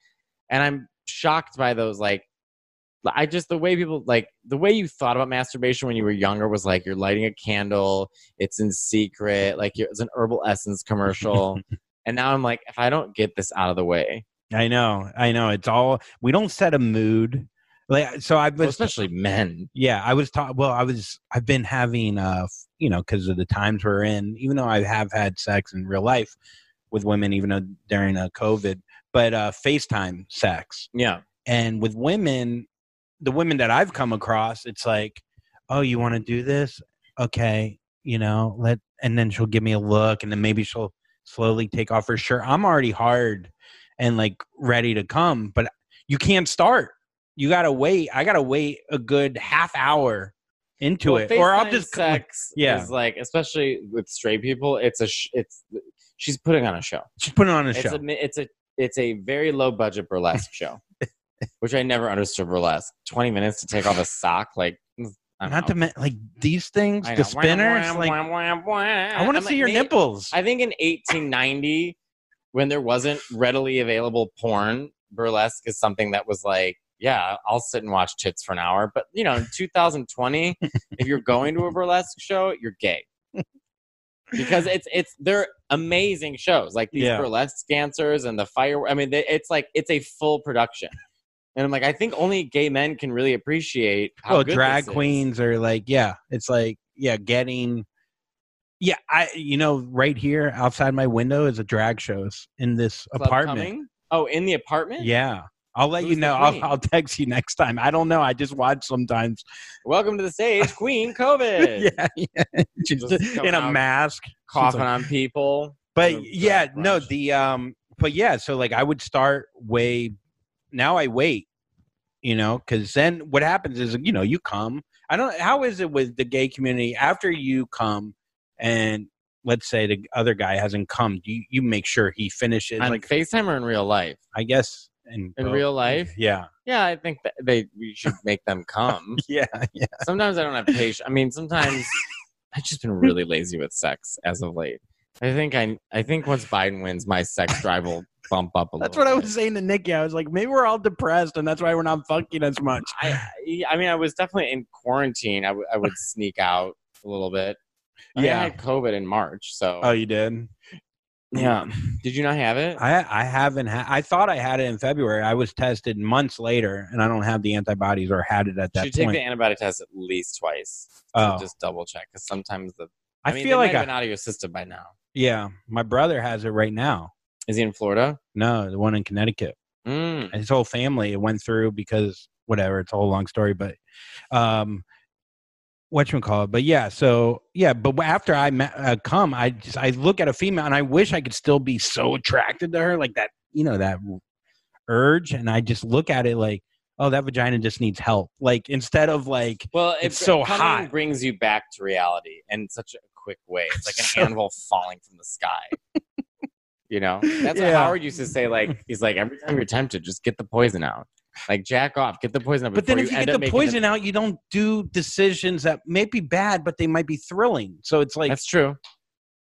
and I'm shocked by those. Like, I just the way people like the way you thought about masturbation when you were younger was like you're lighting a candle, it's in secret, like you're, it's an herbal essence commercial, and now I'm like, if I don't get this out of the way, I know, I know. It's all we don't set a mood. Like so, I well, was especially men. Yeah, I was taught. Well, I was. I've been having, uh, you know, because of the times we're in. Even though I have had sex in real life with women, even though during uh, COVID, but uh, FaceTime sex, Yeah, and with women, the women that I've come across, it's like, oh, you want to do this? Okay, you know, let, and then she'll give me a look, and then maybe she'll slowly take off her shirt. I'm already hard and like ready to come, but you can't start. You gotta wait. I gotta wait a good half hour into Well, it, or I'll just sex. yeah. is like especially with straight people, it's a sh- it's she's putting on a show. She's putting on a it's show. a it's a it's a very low budget burlesque show, which I never understood burlesque. Twenty minutes to take off a sock, like Not know. mention like these things, the spinners. Like I I want to see your nipples. I think in 1890, when there wasn't readily available porn, burlesque is something that was like, yeah, I'll sit and watch tits for an hour. But you know, in 2020, if you're going to a burlesque show, you're gay. Because it's it's they're amazing shows like these Yeah. burlesque dancers and the fire. I mean, they, it's like it's a full production, and I'm like, I think only gay men can really appreciate how well, good drag queens are like, yeah, it's like, yeah, getting, yeah, I, you know, right here outside my window is a drag shows in this Club apartment. coming? Oh, in the apartment? Yeah, I'll let Who's you know. I'll. I'll text you next time. I don't know. I just watch sometimes. Welcome to the stage, Queen COVID. yeah, yeah. Just Just in a mask, Coughing like- on people. but yeah, drag no, the um, but yeah, so like I would start way. Now I wait, you know, because then what happens is you know you come. I don't. How is it with the gay community after you come, and let's say the other guy hasn't come, do you, you make sure he finishes? On like FaceTime or in real life? I guess in, In both. real life? yeah, Yeah, I think that they we should make them come. yeah, yeah. sometimes I don't have patience. I mean, sometimes I've just been really lazy with sex as of late. I think I I think once Biden wins, my sex drive will bump up a That's little. That's what I was saying to Nikki. I was like, maybe we're all depressed, and that's why we're not fucking as much. I I mean, I was definitely in quarantine. I, w- I would sneak out a little bit. I Yeah. had COVID in March, so Oh, you did. Yeah. Did you not have it? I I haven't had. I thought I had it in February. I was tested months later, and I don't have the antibodies or had it at that point. should take the antibody test at least twice. to Oh. just double check because sometimes the I, I, mean, feel like I, have been out of your system by now. yeah, my brother has it right now. Is he in Florida? No, the one in Connecticut. Mm. His whole family went through because whatever. It's a whole long story, but um, what you call it? But yeah, so yeah, but after I met, uh, come, I just I look at a female and I wish I could still be so attracted to her, like that, you know, that urge, and I just look at it like, oh, that vagina just needs help. Like instead of like, Well, It's it, so hot. brings you back to reality in such a quick way. It's like an So- anvil falling from the sky. you know, that's what Yeah. Howard used to say. Like he's like, every time you're tempted, just get the poison out. Like jack off, get the poison out. But then if you end get the poison out, you don't do decisions that may be bad, but they might be thrilling. So it's like That's true.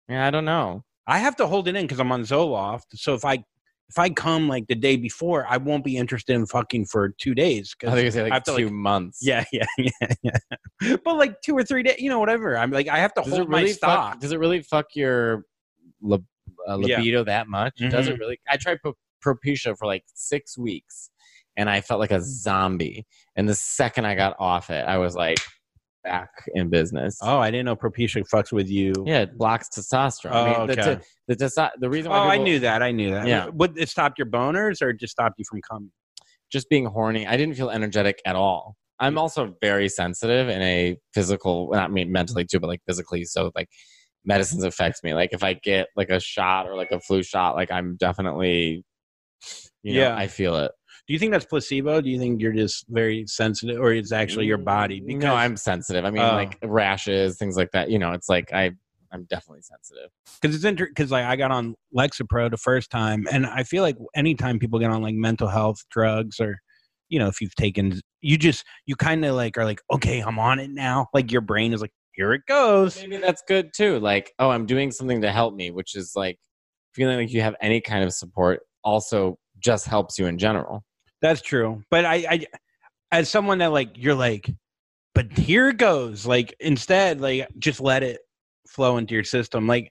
Yeah, I don't know. I have to hold it in because I'm on Zoloft. So if I if I come like the day before, I won't be interested in fucking for two days. I 'cause- think it's like I to, two like- months. yeah, yeah, yeah, yeah. But like two or three days, you know, whatever. I'm like, I have to Does hold it my really stock. fuck? Does it really fuck your lib- uh, Yeah. libido that much? Does it Mhm. really? I tried Pro- Propecia for like six weeks, and I felt like a zombie. And the second I got off it, I was like back in business. Oh, I didn't know Propecia fucks with you. Yeah, it blocks testosterone. Oh, I mean, oh, the, okay. te- the, testo- the reason Oh, why I knew that. I knew that. Yeah. Would it stop your boners or just stop you from coming? just being horny. I didn't feel energetic at all. I'm also very sensitive in a physical, not me mentally too, but like physically. So like medicines affects me. Like if I get like a shot or like a flu shot, like I'm definitely, you know, Yeah. I feel it. Do you think that's placebo? Do you think you're just very sensitive, or it's actually your body? Mm, because no, I'm sensitive. I mean, Oh. like rashes, things like that. You know, it's like I, I'm definitely sensitive. because it's interesting because like I got on Lexapro the first time, and I feel like anytime people get on like mental health drugs or you know if you've taken you just you kind of like are like okay I'm on it now like your brain is like here it goes Maybe that's good too. Like, oh, I'm doing something to help me, which is like feeling like you have any kind of support. Also, just helps you in general. That's true but I I as someone that like you're like but here it goes like instead like just let it flow into your system like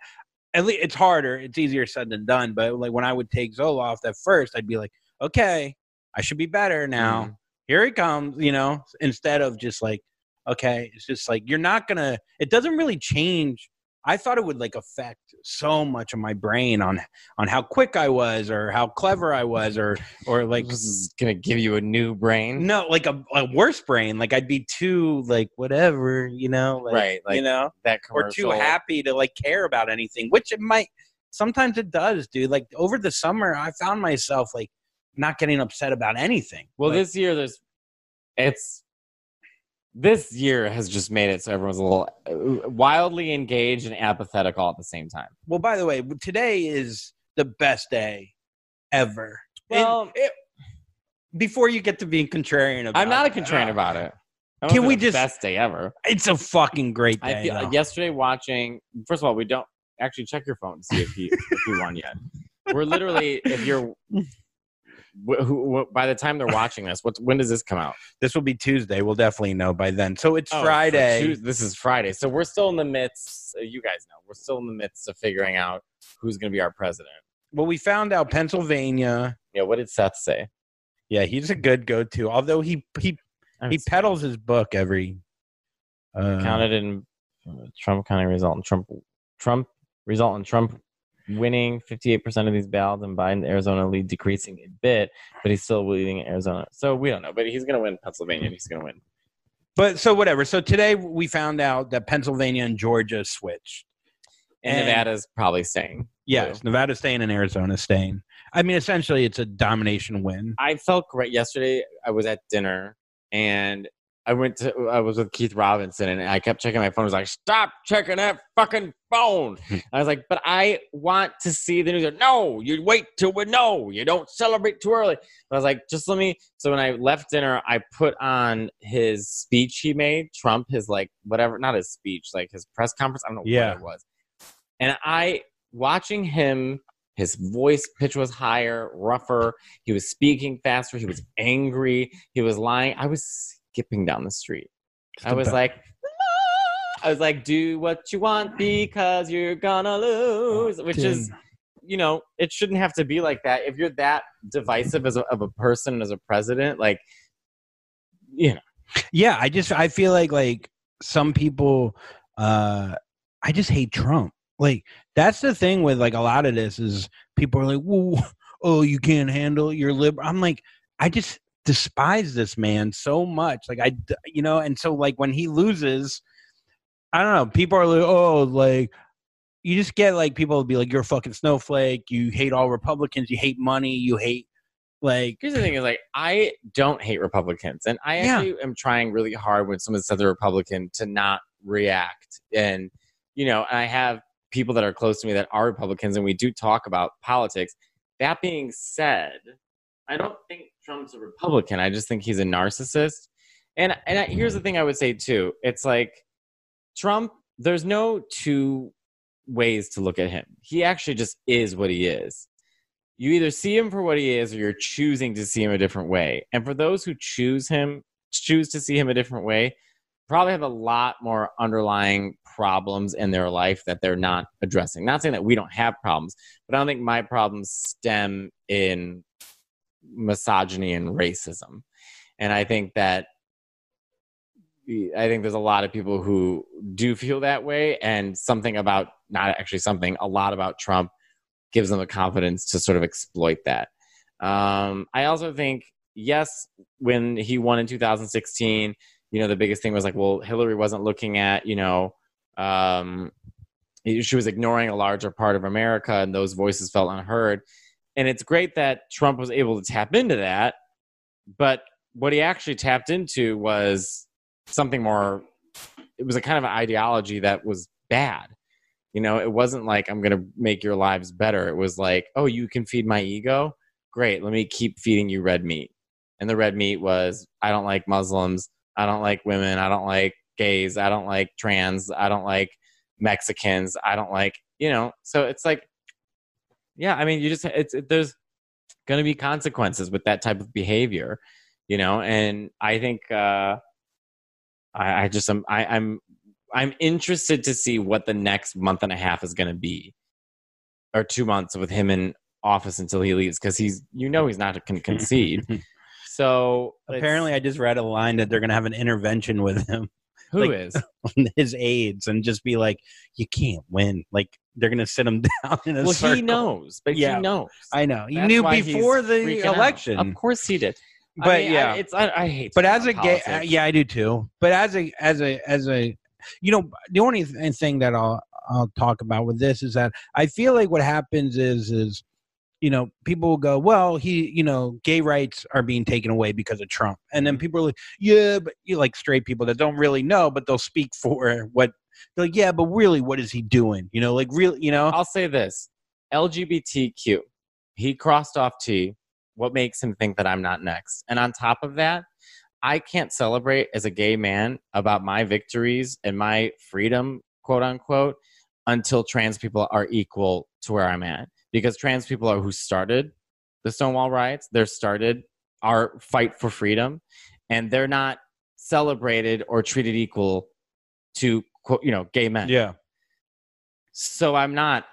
at least it's harder it's easier said than done but like when I would take Zoloft at first I'd be like okay I should be better now Mhm. here it comes, you know, instead of just like, okay, it's just like you're not gonna it doesn't really change. I thought it would like affect so much of my brain on on how quick I was or how clever I was or or like this is gonna give you a new brain. no, like a, a worse brain. Like I'd be too like whatever, you know, like, Right, like you know, that or commercial. too happy to like care about anything, which it might sometimes it does, dude. Like over the summer, I found myself like not getting upset about anything. Well, Like, this year there's it's this year has just made it so everyone's a little uh, wildly engaged and apathetic all at the same time. Well, by the way, today is the best day ever. Well, it- before you get to being contrarian about it. I'm not a it, contrarian uh, about it. I Can we the just- best day ever? It's a fucking great I day. feel though. yesterday watching. First of all, we don't actually check your phone to see if he if he won yet. We're literally if you're. Wh- who- wh- by the time they're watching this, what when does this come out? This will be Tuesday. We'll definitely know by then. So it's Oh, Friday. Tues- This is Friday, so we're still in the midst. uh, You guys know we're still in the midst of figuring out who's going to be our president. Well, we found out Pennsylvania. Yeah, what did Seth say? Yeah, he's a good go-to. Although he he he peddles his book every. Uh, counted in uh, Trump County result in Trump Trump result in Trump winning 58% of these ballots and Biden Arizona lead decreasing a bit, but he's still leading Arizona. So we don't know, but he's going to win Pennsylvania. He's going to win. But so whatever. So today we found out that Pennsylvania and Georgia switched. And, And- Nevada's probably staying. Yes, Nevada staying and Arizona staying. I mean, essentially, it's a domination win. I felt great yesterday. I was at dinner and I went to I was with Keith Robinson and I kept checking my phone. I was like, "Stop checking that fucking phone!" I was like, "But I want to see the news." No, you wait till we know. You don't celebrate too early. But I was like, "Just let me." So when I left dinner, I put on his speech he made. Trump, his like whatever, not his speech, like his press conference. I don't know Yeah. what it was. And I watching him. His voice pitch was higher, rougher. He was speaking faster. He was angry. He was lying. I was skipping down the street. It's I was like, I was like, do what you want because you're gonna lose, which is, you know, it shouldn't have to be like that. If you're that divisive as a, of a person as a president, like, you know, yeah. I just I feel like like some people. uh I just hate Trump. Like that's the thing with like a lot of this is people are like, "Whoa, oh, you can't handle your liberal." I'm like, I just despise this man so much. Like I, you know, and so like when he loses, I don't know. People are like, "Oh, like." You just get like people will be like, "You're a fucking snowflake. You hate all Republicans. You hate money. You hate like." here's the thing: is like, I don't hate Republicans, and I Yeah. actually am trying really hard when someone says they're Republican to not react. And you know, I have people that are close to me that are Republicans, and we do talk about politics. That being said, I don't think Trump's a Republican. I just think he's a narcissist. And and I, here's the thing I would say too. It's like Trump. There's no two ways to look at him. He actually just is what he is. You either see him for what he is, or you're choosing to see him a different way. And for those who choose him, choose to see him a different way, probably have a lot more underlying problems in their life that they're not addressing. Not saying that we don't have problems, but I don't think my problems stem in misogyny and racism. And I think that I think there's a lot of people who do feel that way, and something about not actually something, a lot about Trump gives them the confidence to sort of exploit that. Um, I also think, yes, when he won in 2016, you know, the biggest thing was like, well, Hillary wasn't looking at, you know, um, she was ignoring a larger part of America, and those voices felt unheard. And it's great that Trump was able to tap into that, but what he actually tapped into was something more. It was a kind of an ideology that was bad. You know, it wasn't like I'm going to make your lives better. It was like, oh, you can feed my ego. Great, let me keep feeding you red meat. And the red meat was, I don't like Muslims. I don't like women. I don't like gays. I don't like trans. I don't like Mexicans. I don't like, you know, so it's like, yeah, I mean, you just, it's, it, there's going to be consequences with that type of behavior, you know, and I think, uh, I, I just, am, I, I'm, I'm interested to see what the next month and a half is going to be or two months with him in office until he leaves because he's, you know, he's not going to concede. So apparently, I just read a line that they're going to have an intervention with him. Who like, is his aides and just be like, "You can't win." Like they're going to sit him down in a well, circle. he knows, but Yeah. he knows. I know. He That's knew before the freaking out. election. Of course he did. I But mean, yeah. I, it's I, I hate. but as a gay, uh, yeah, I do too. But as a as a as a, you know, the only th- thing that I'll I'll talk about with this is that I feel like what happens is is, you know, people will go, well, he, you know, gay rights are being taken away because of Trump, and then people are like, yeah, but you like straight people that don't really know, but they'll speak for what. They're like, yeah, but really, what is he doing? You know, like really, you know, I'll say this: LGBTQ. He crossed off T. What makes him think that I'm not next? And on top of that, I can't celebrate as a gay man about my victories and my freedom, quote unquote, until trans people are equal to where I'm at. Because trans people are who started the Stonewall riots. They're started our fight for freedom, and they're not celebrated or treated equal to you know, gay men. yeah, So I'm not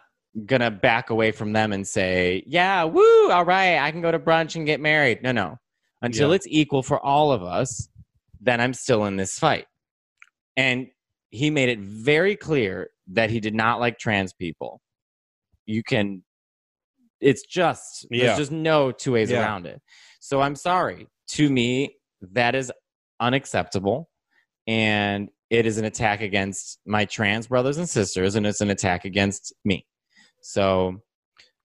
gonna back away from them and say, "Yeah, woo, all right, I can go to brunch and get married." No, no. Until Yeah. it's equal for all of us, then I'm still in this fight. And he made it very clear that he did not like trans people. You can it's just Yeah. there's just no two ways Yeah. around it. So I'm sorry. To me, that is unacceptable and it is an attack against my trans brothers and sisters and it's an attack against me. So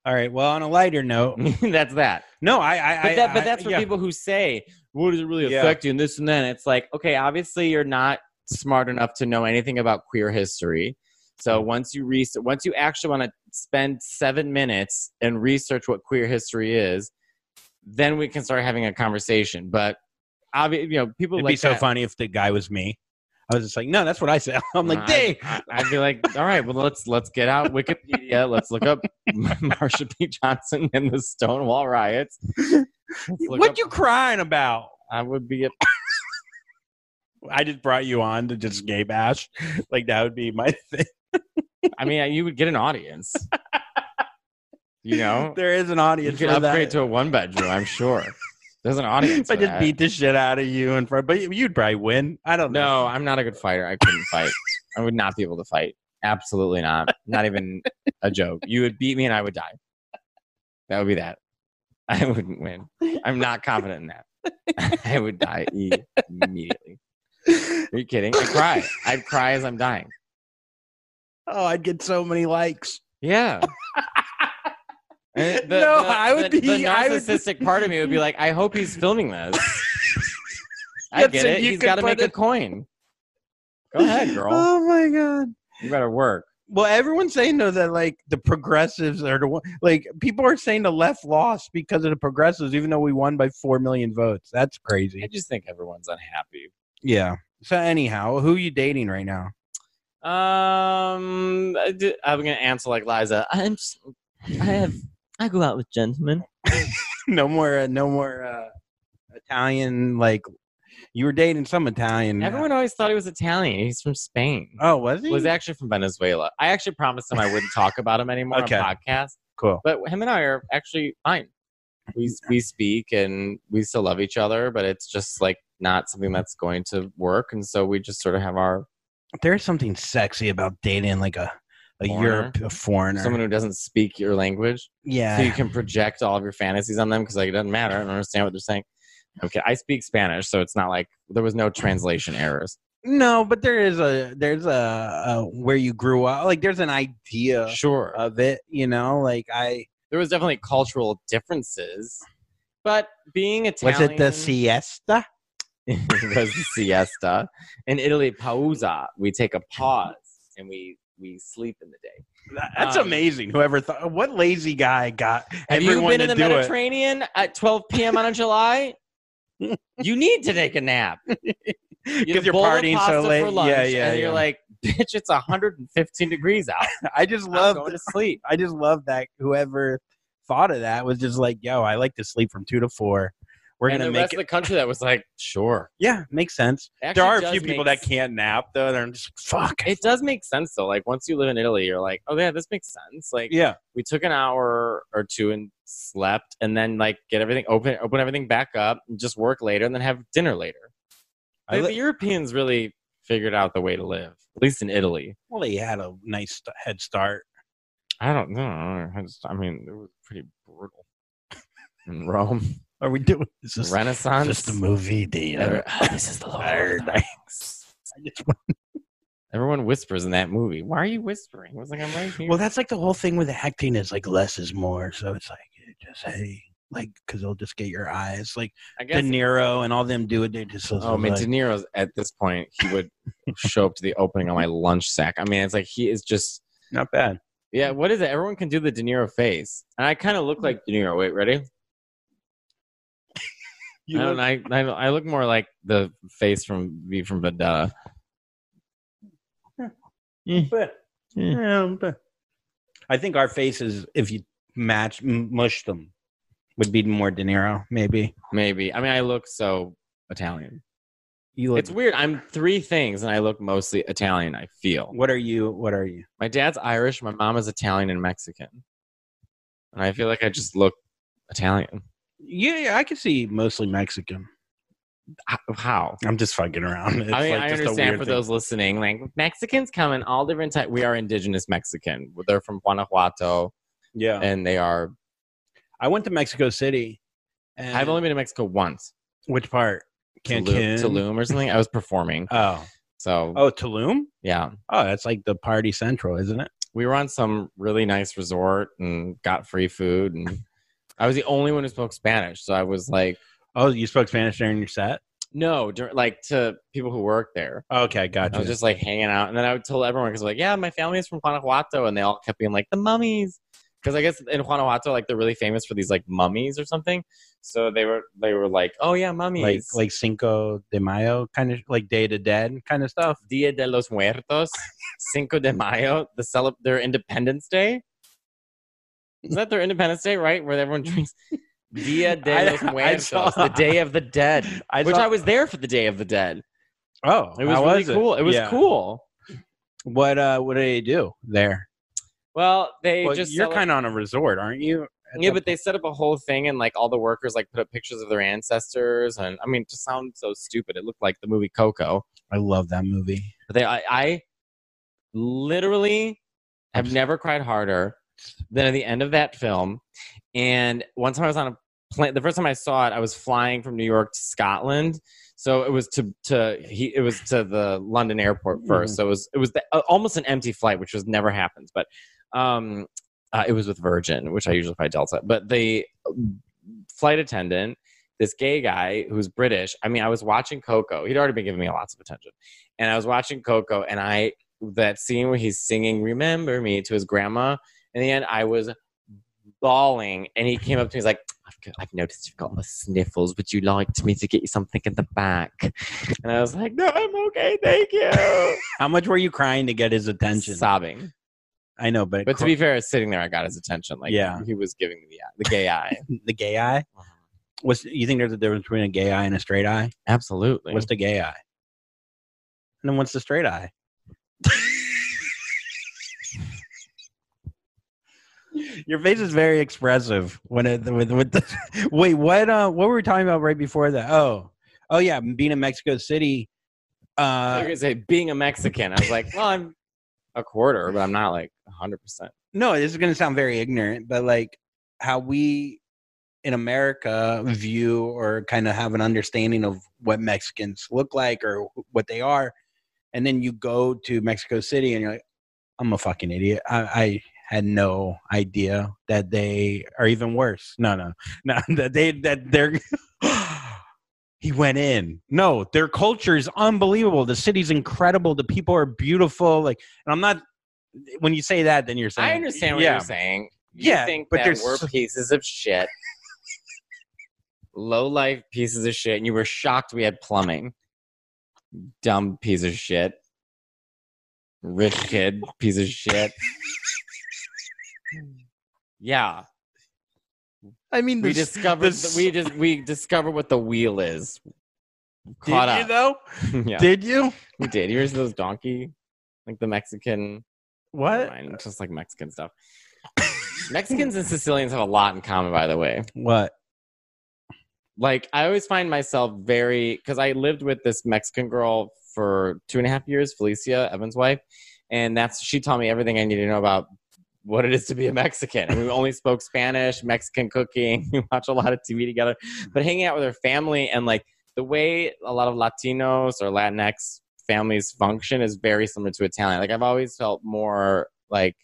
all right. Well, on a lighter note, that's that. no, I, I, But, I that, but I- that's for yeah. people who say, "What does it really Yeah. affect you?" and this and that. It's like, okay, obviously you're not smart enough to know anything about queer history. So mm-hmm. once you research, once you actually want to spend seven minutes and research what queer history is, then we can start having a conversation. But obviously, you know, people It'd like be so that- funny if the guy was me. I was just like, no, that's what I said. I'm like, dang. I, I'd be like, all right, well, let's let's get out Wikipedia. Let's look up Marsha P. Johnson and the Stonewall riots. What up- you crying about? I would be. A, I just brought you on to just gay bash. Like that would be my thing. I mean, you would get an audience. You know, There is an you audience could for upgrade that. to a one bedroom. I'm sure there's an audience. if I just beat the shit out of you in front, but you'd probably win. I don't know. No, I'm not a good fighter. I couldn't fight. I would not be able to fight. Absolutely not. Not even a joke. You would beat me and I would die. That would be that. I wouldn't win. I'm not confident in that. I would die immediately. Are you kidding? I'd cry. I'd cry as I'm dying. Oh, I'd get so many likes. Yeah. And No, I would the, be- The I would- narcissistic part of me would be like, I hope he's filming this. I get it. He's got to make a coin. Go ahead, girl. Oh my god. You better work. Well, everyone's saying though that like the progressives are the one. Like people are saying the left lost because of the progressives, even though we won by four million votes. That's crazy. I just think everyone's unhappy. Yeah. So anyhow, who are you dating right now? Um, I'm gonna answer like Liza. I'm. Just, I have. I go out with gentlemen. no more. Uh, no more uh, Italian. Like you were dating some Italian. uh, Everyone always thought he was Italian. He's from Spain. Oh, was he? Was actually from Venezuela. I actually promised him I wouldn't talk about him anymore Okay. on podcast. cool? But him and I are actually fine. We we speak and we still love each other, but it's just like not something that's going to work. And so we just sort of have our There's something sexy about dating like a a Foreigner? Europe a foreigner. someone who doesn't speak your language. yeah. so you can project all of your fantasies on them because like it doesn't matter. I don't understand what they're saying. Okay, I speak Spanish, so it's not like there was no translation errors. No, but there is a there's a, a where you grew up. Like there's an idea Sure, of it. You know, like I there was definitely cultural differences, but being Italian, was it the siesta? it was the siesta in Italy. Pausa. We take a pause and we we sleep in the day. That's Um, amazing. Whoever thought what lazy guy got Have you been in the do it? Mediterranean at 12 p.m. on a July? you need to take a nap. Because have you're partying so late. Yeah, yeah. And you're like, bitch, it's 115 degrees out. I just love going to sleep. I just love that whoever thought of that was just like, yo, I like to sleep from two to four. We're and gonna the make rest it. of the country that was like, sure. yeah, makes sense. There are a few people that can't nap though. They're just fuck. It does make sense though. Like once you live in Italy, you're like, oh yeah, this makes sense. Like yeah, we took an hour or two and slept, and then like get everything open, open everything back up, and just work later, and then have dinner later. Like, li- the Europeans really figured out the way to live, at least in Italy. well, they had a nice head start. I don't know. I, just, I mean, it was pretty brutal in Rome. Are we doing? Is this Renaissance. just a movie? The uh, this is the Lord. of. I just Everyone whispers in that movie. Why are you whispering? I was like, I'm right here. well, that's like the whole thing with the acting is like less is more. So it's like just hey, like because they'll just get your eyes. Like I guess, De. Niro and all them do it. They just Oh, I mean, like, De Niro's at this point, he would show up to the opening on my lunch sack. I mean, it's like he is just, not bad. yeah. What is it? Everyone can do the De Niro face, and I kind of look like De Niro. Wait, ready? You I don't. look- I, I I look more like the face from V from Vendetta. But, yeah, but I think our faces, if you match mush them, would be more De Niro. Maybe Maybe. I mean, I look so Italian. you look. It's weird. I'm three things, and I look mostly Italian. I feel. what are you? What are you? My dad's Irish. My mom is Italian and Mexican, and I feel like I just look Italian. Yeah, yeah, I can see mostly Mexican. How? I'm just fucking around. It's I mean, like I understand for thing. those listening. Like Mexicans come in all different types. We are indigenous Mexican. They're from Guanajuato, Yeah, and they are. I went to Mexico City. And I've only been to Mexico once. which part? Cancun. Tulum or something. I was performing, Oh, so oh, Tulum. yeah. Oh, that's like the party central, isn't it? We were on some really nice resort and got free food, and I was the only one who spoke Spanish. So I was like, Oh, you spoke Spanish during your set. no, dur- like to people who work there. Okay, gotcha. I was just like hanging out, and then I would tell everyone because like, yeah, my family is from Guanajuato, and they all kept being like the mummies, because I guess in Guanajuato, like they're really famous for these like mummies or something. So they were they were like, oh yeah, mummies, like like Cinco de Mayo kind of like Day to Dead kind of stuff. Dia de los Muertos, Cinco de Mayo, the celeb their Independence Day. Is that their Independence Day, right? Where everyone drinks Dia de los Muertos, saw- the Day of the Dead, I which saw- I was there for the Day of the Dead. Oh, It was really it? cool. It was Yeah. cool. What uh what do they do there? Well, they Well, just you're kind of on a resort, aren't you? Yeah, but they set up a whole thing and like all the workers like put up pictures of their ancestors and I mean, it just sounds so stupid. It looked like the movie Coco. I love that movie. But they, I, I literally have never cried harder than at the end of that film. And one time I was on a plane. The first time I saw it, I was flying from New York to Scotland. So it was to to he it was to the London airport 1st So it was it was the, uh, almost an empty flight, which was never happens. But um, uh, it was with Virgin, which I usually fly Delta. But the flight attendant, this gay guy who's British. I mean, I was watching Coco. He'd already been giving me lots of attention, and I was watching Coco, and I that scene where he's singing "Remember Me" to his grandma. In the end, I was bawling, and he came up to me. He's like, "I've, I've noticed you've got the sniffles. Would you like me to get you something in the back?" And I was like, "No, I'm okay, thank you." How much were you crying to get his attention? Sobbing. I know, but, But to be fair, sitting there, I got his attention. Like, Yeah. he was giving me the, the gay eye. the gay eye. What's uh-huh. you think there's a difference between a gay eye and a straight eye? Absolutely. What's the gay eye? And then what's the straight eye? Your face is very expressive when it with with the wait what uh what were we talking about right before that? Oh oh yeah, being in Mexico City. I Uh was gonna say being a Mexican. I was like, well, I'm a quarter, but I'm not like hundred percent. no, this is gonna sound very ignorant, but like how we in America view or kind of have an understanding of what Mexicans look like or what they are, and then you go to Mexico City and you're like, I'm a fucking idiot. I, I had no idea that they are even worse. No, no, no. That they that they're. he went in. No, their culture is unbelievable. The city's incredible. The people are beautiful. Like, and I'm not. When you say that, then you're saying I understand what yeah. you're saying. You Yeah, think but that we're so- pieces of shit, low life pieces of shit, and you were shocked we had plumbing. Dumb piece of shit. Rich kid piece of shit. Yeah, I mean, we discovered. the- we just we discovered what the wheel is. Did Caught you up. though? yeah, Did you? we did. Here's those donkey, like the Mexican. What? Mind, just like Mexican stuff. Mexicans and Sicilians have a lot in common, by the way. What? Like, I always find myself very because I lived with this Mexican girl for two and a half years, Felicia, Evan's wife, and that's she taught me everything I need to know about what it is to be a Mexican. And we only spoke Spanish, Mexican cooking. We watch a lot of TV together, but hanging out with her family and like the way a lot of Latinos or Latinx families function is very similar to Italian. Like I've always felt more like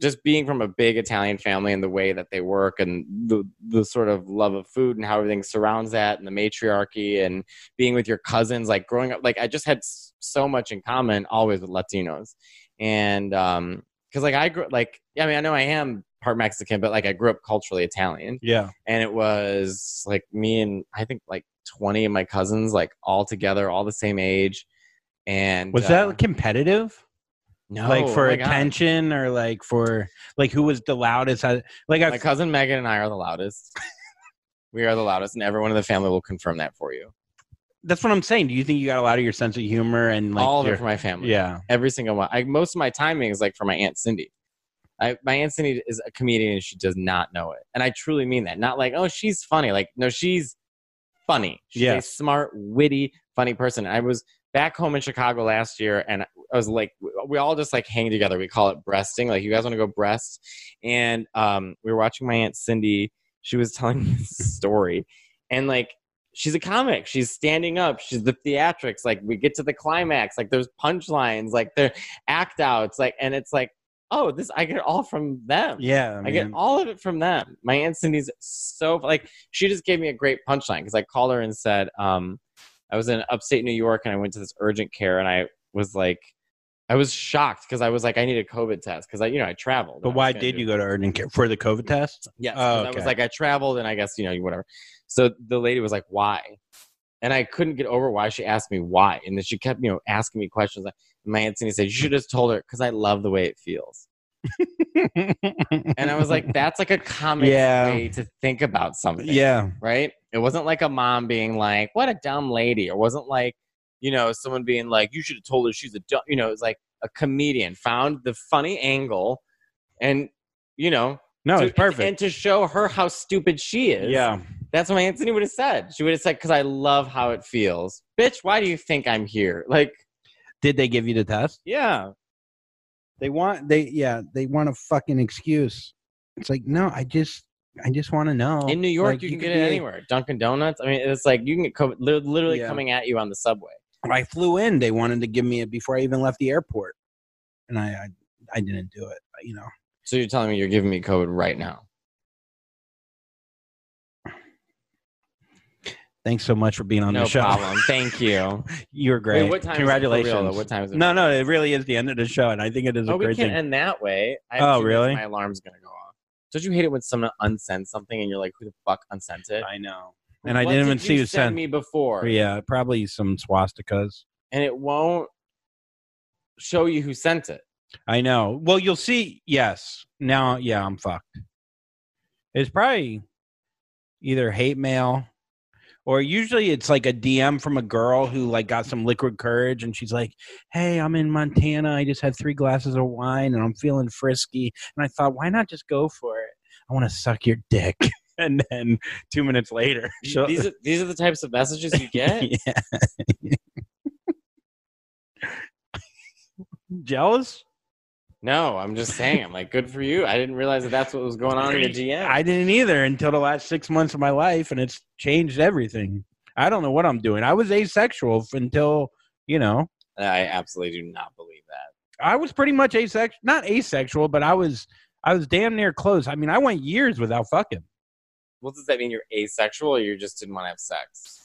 just being from a big Italian family and the way that they work and the the sort of love of food and how everything surrounds that and the matriarchy and being with your cousins like growing up like I just had so much in common always with Latinos and um cuz like I grew like I mean I know I am part Mexican but like I grew up culturally Italian Yeah. and it was like me and I think like 20 of my cousins like all together all the same age and Was uh, that competitive? no like oh for God. attention or like for like who was the loudest? Like I My cousin Megan and I are the loudest. we are the loudest, and everyone in the family will confirm that for you. That's what I'm saying. Do you think you got a lot of your sense of humor and like All of your, it for my family. yeah. Every single one. I, most of my timing is like for my Aunt Cindy. I, my Aunt Cindy is a comedian and she does not know it. And I truly mean that. Not like, oh, she's funny. Like, no, she's funny. She's Yeah. a smart, witty, funny person. I was back home in Chicago last year and I was like, we all just like hang together. We call it breasting. Like, you guys want to go breast? And um, we were watching my Aunt Cindy. She was telling me this story. And like, she's a comic. She's standing up. She's the theatrics. Like, we get to the climax. Like, there's punchlines. Like, they're act outs. Like, and it's like, oh, this, I get it all from them. Yeah. I get all of it from them. My aunt Cindy's so like she just gave me a great punchline because I called her and said, um, I was in upstate New York and I went to this urgent care and I was like, I was shocked because I was like, I need a COVID test because I, you know, I traveled. But I why did you go to urgent care for the COVID test? Yes, Oh, 'cause I was like, I traveled and I guess you know whatever. So the lady was like, why? And I couldn't get over why she asked me why, and then she kept you know asking me questions. And my aunt Cindy said, you should have told her because I love the way it feels. And I was like, that's like a comic Yeah. way to think about something. yeah. Right? It wasn't like a mom being like, what a dumb lady. Or wasn't like, you know, someone being like, you should have told her she's a dumb, you know, it's like a comedian found the funny angle and, you know, No, to- it's perfect. And to show her how stupid she is. yeah. That's what my Aunt Cindy would have said. She would have said, because I love how it feels. Bitch, why do you think I'm here? Like, Did they give you the test? yeah. They want they yeah, they want a fucking excuse. It's like, no, I just I just want to know. In New York, Like, you can get be it a- anywhere. Dunkin' Donuts. I mean, it's like you can get COVID, li- literally Yeah. coming at you on the subway. When I flew in, they wanted to give me it before I even left the airport. And I I, I didn't do it, you know. So you're telling me you're giving me COVID right now? Thanks so much for being on no the show. No problem. Thank you. You're great. Wait, what time Congratulations. Real. What time is it? no, no, it really is the end of the show, and I think it is a Oh, we great can't thing. end that way. I Oh, have two minutes, really? My alarm's gonna go off. Don't you hate it when someone unsends something and you're like, "Who the fuck unsent it?" I know. And I didn't even see you who send sent. me before, Yeah, probably some swastikas. and it won't show you who sent it. I know. Well, you'll see. Yes. Now, yeah, I'm fucked. It's probably either hate mail or usually it's like a DM from a girl who like got some liquid courage and she's like, "Hey, I'm in Montana. I just had 3 glasses of wine and I'm feeling frisky." And I thought, "Why not just go for it? I want to suck your dick." And then 2 minutes later, she'll- These are these are the types of messages you get. Jealous? No, I'm just saying. I'm like, good for you. I didn't realize that that's what was going on in your DM. I didn't either until the last six months of my life, and it's changed everything. I don't know what I'm doing. I was asexual until, you know, I absolutely do not believe that. I was pretty much asexual. Not asexual, but I was, I was damn near close. I mean, I went years without fucking. What does that mean? You're asexual, or you just didn't want to have sex?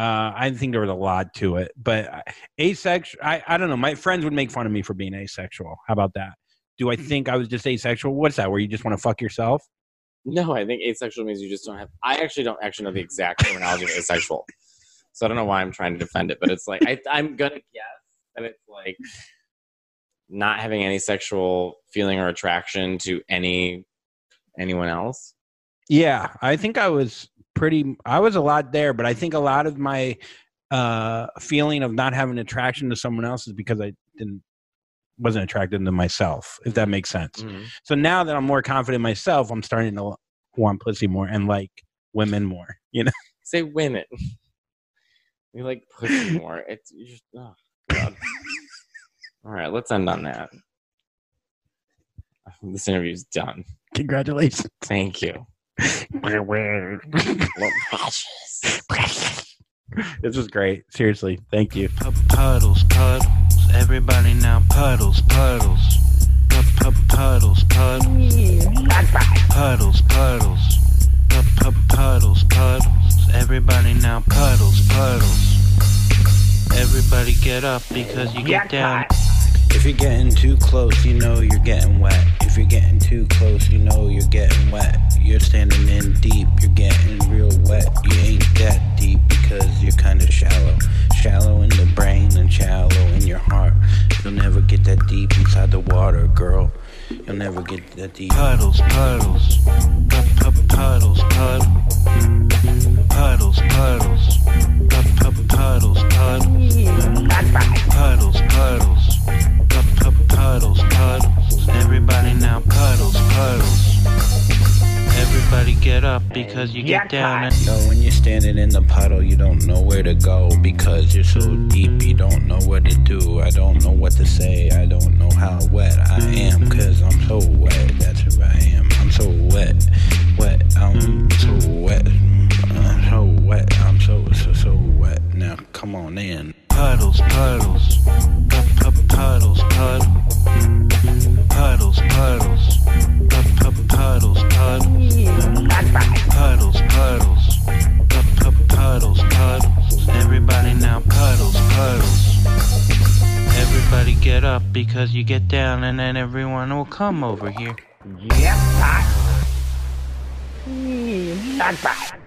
Uh, I think there was a lot to it, but I- asexual. I, I don't know. My friends would make fun of me for being asexual. How about that? Do I think I was just asexual? What's that? Where you just want to fuck yourself? No, I think asexual means you just don't have. I actually don't actually know the exact terminology of asexual, so I don't know why I'm trying to defend it. But it's like I, I'm gonna guess that it's like not having any sexual feeling or attraction to any anyone else. Yeah, I think I was pretty. I was a lot there, but I think a lot of my uh, feeling of not having attraction to someone else is because I didn't wasn't attracted to myself. If that makes sense. So now that I'm more confident in myself, I'm starting to want pussy more and like women more. You know? Say women. You like pussy more. It's you just, oh, God. All right, let's end on that. This interview's done. Congratulations. Thank you. This was great. Seriously, thank you. Puddles, puddles, everybody now puddles, puddles. Puddles, puddles. Puddles, puddles. Puddles, puddles, everybody now puddles, puddles. Everybody get up because you get down. If you're getting too close, you know you're getting wet. If you're getting too close, you know you're getting wet. You're standing in deep, you're getting real wet. You ain't that deep because you're kind of shallow. Shallow in the brain and shallow in your heart. You'll never get that deep inside the water, girl. You'll never get that deep. Puddles, puddles. Puddles, puddles. Puddles, puddles. Puddles, puddles. Puddles, puddles. Puddles, puddles. puddles, puddles. Everybody now puddles, puddles. Everybody get up because you get down and So when you're standing in the puddle, you don't know where to go because you're so deep. You don't know what to do. I don't know what to say. I don't know how wet I am because I'm so wet. That's who I am. I'm so wet, wet. I'm so wet. I'm so wet. I'm so so so wet. Now come on in. Puddles, puddles. Up up puddles, puddles. Puddles, puddles. Puddles, puddles. Puddles, puddles. Puddles, puddles. Everybody now puddles, puddles. Everybody get up because you get down and then everyone will come over here. Yep, I. Not bad.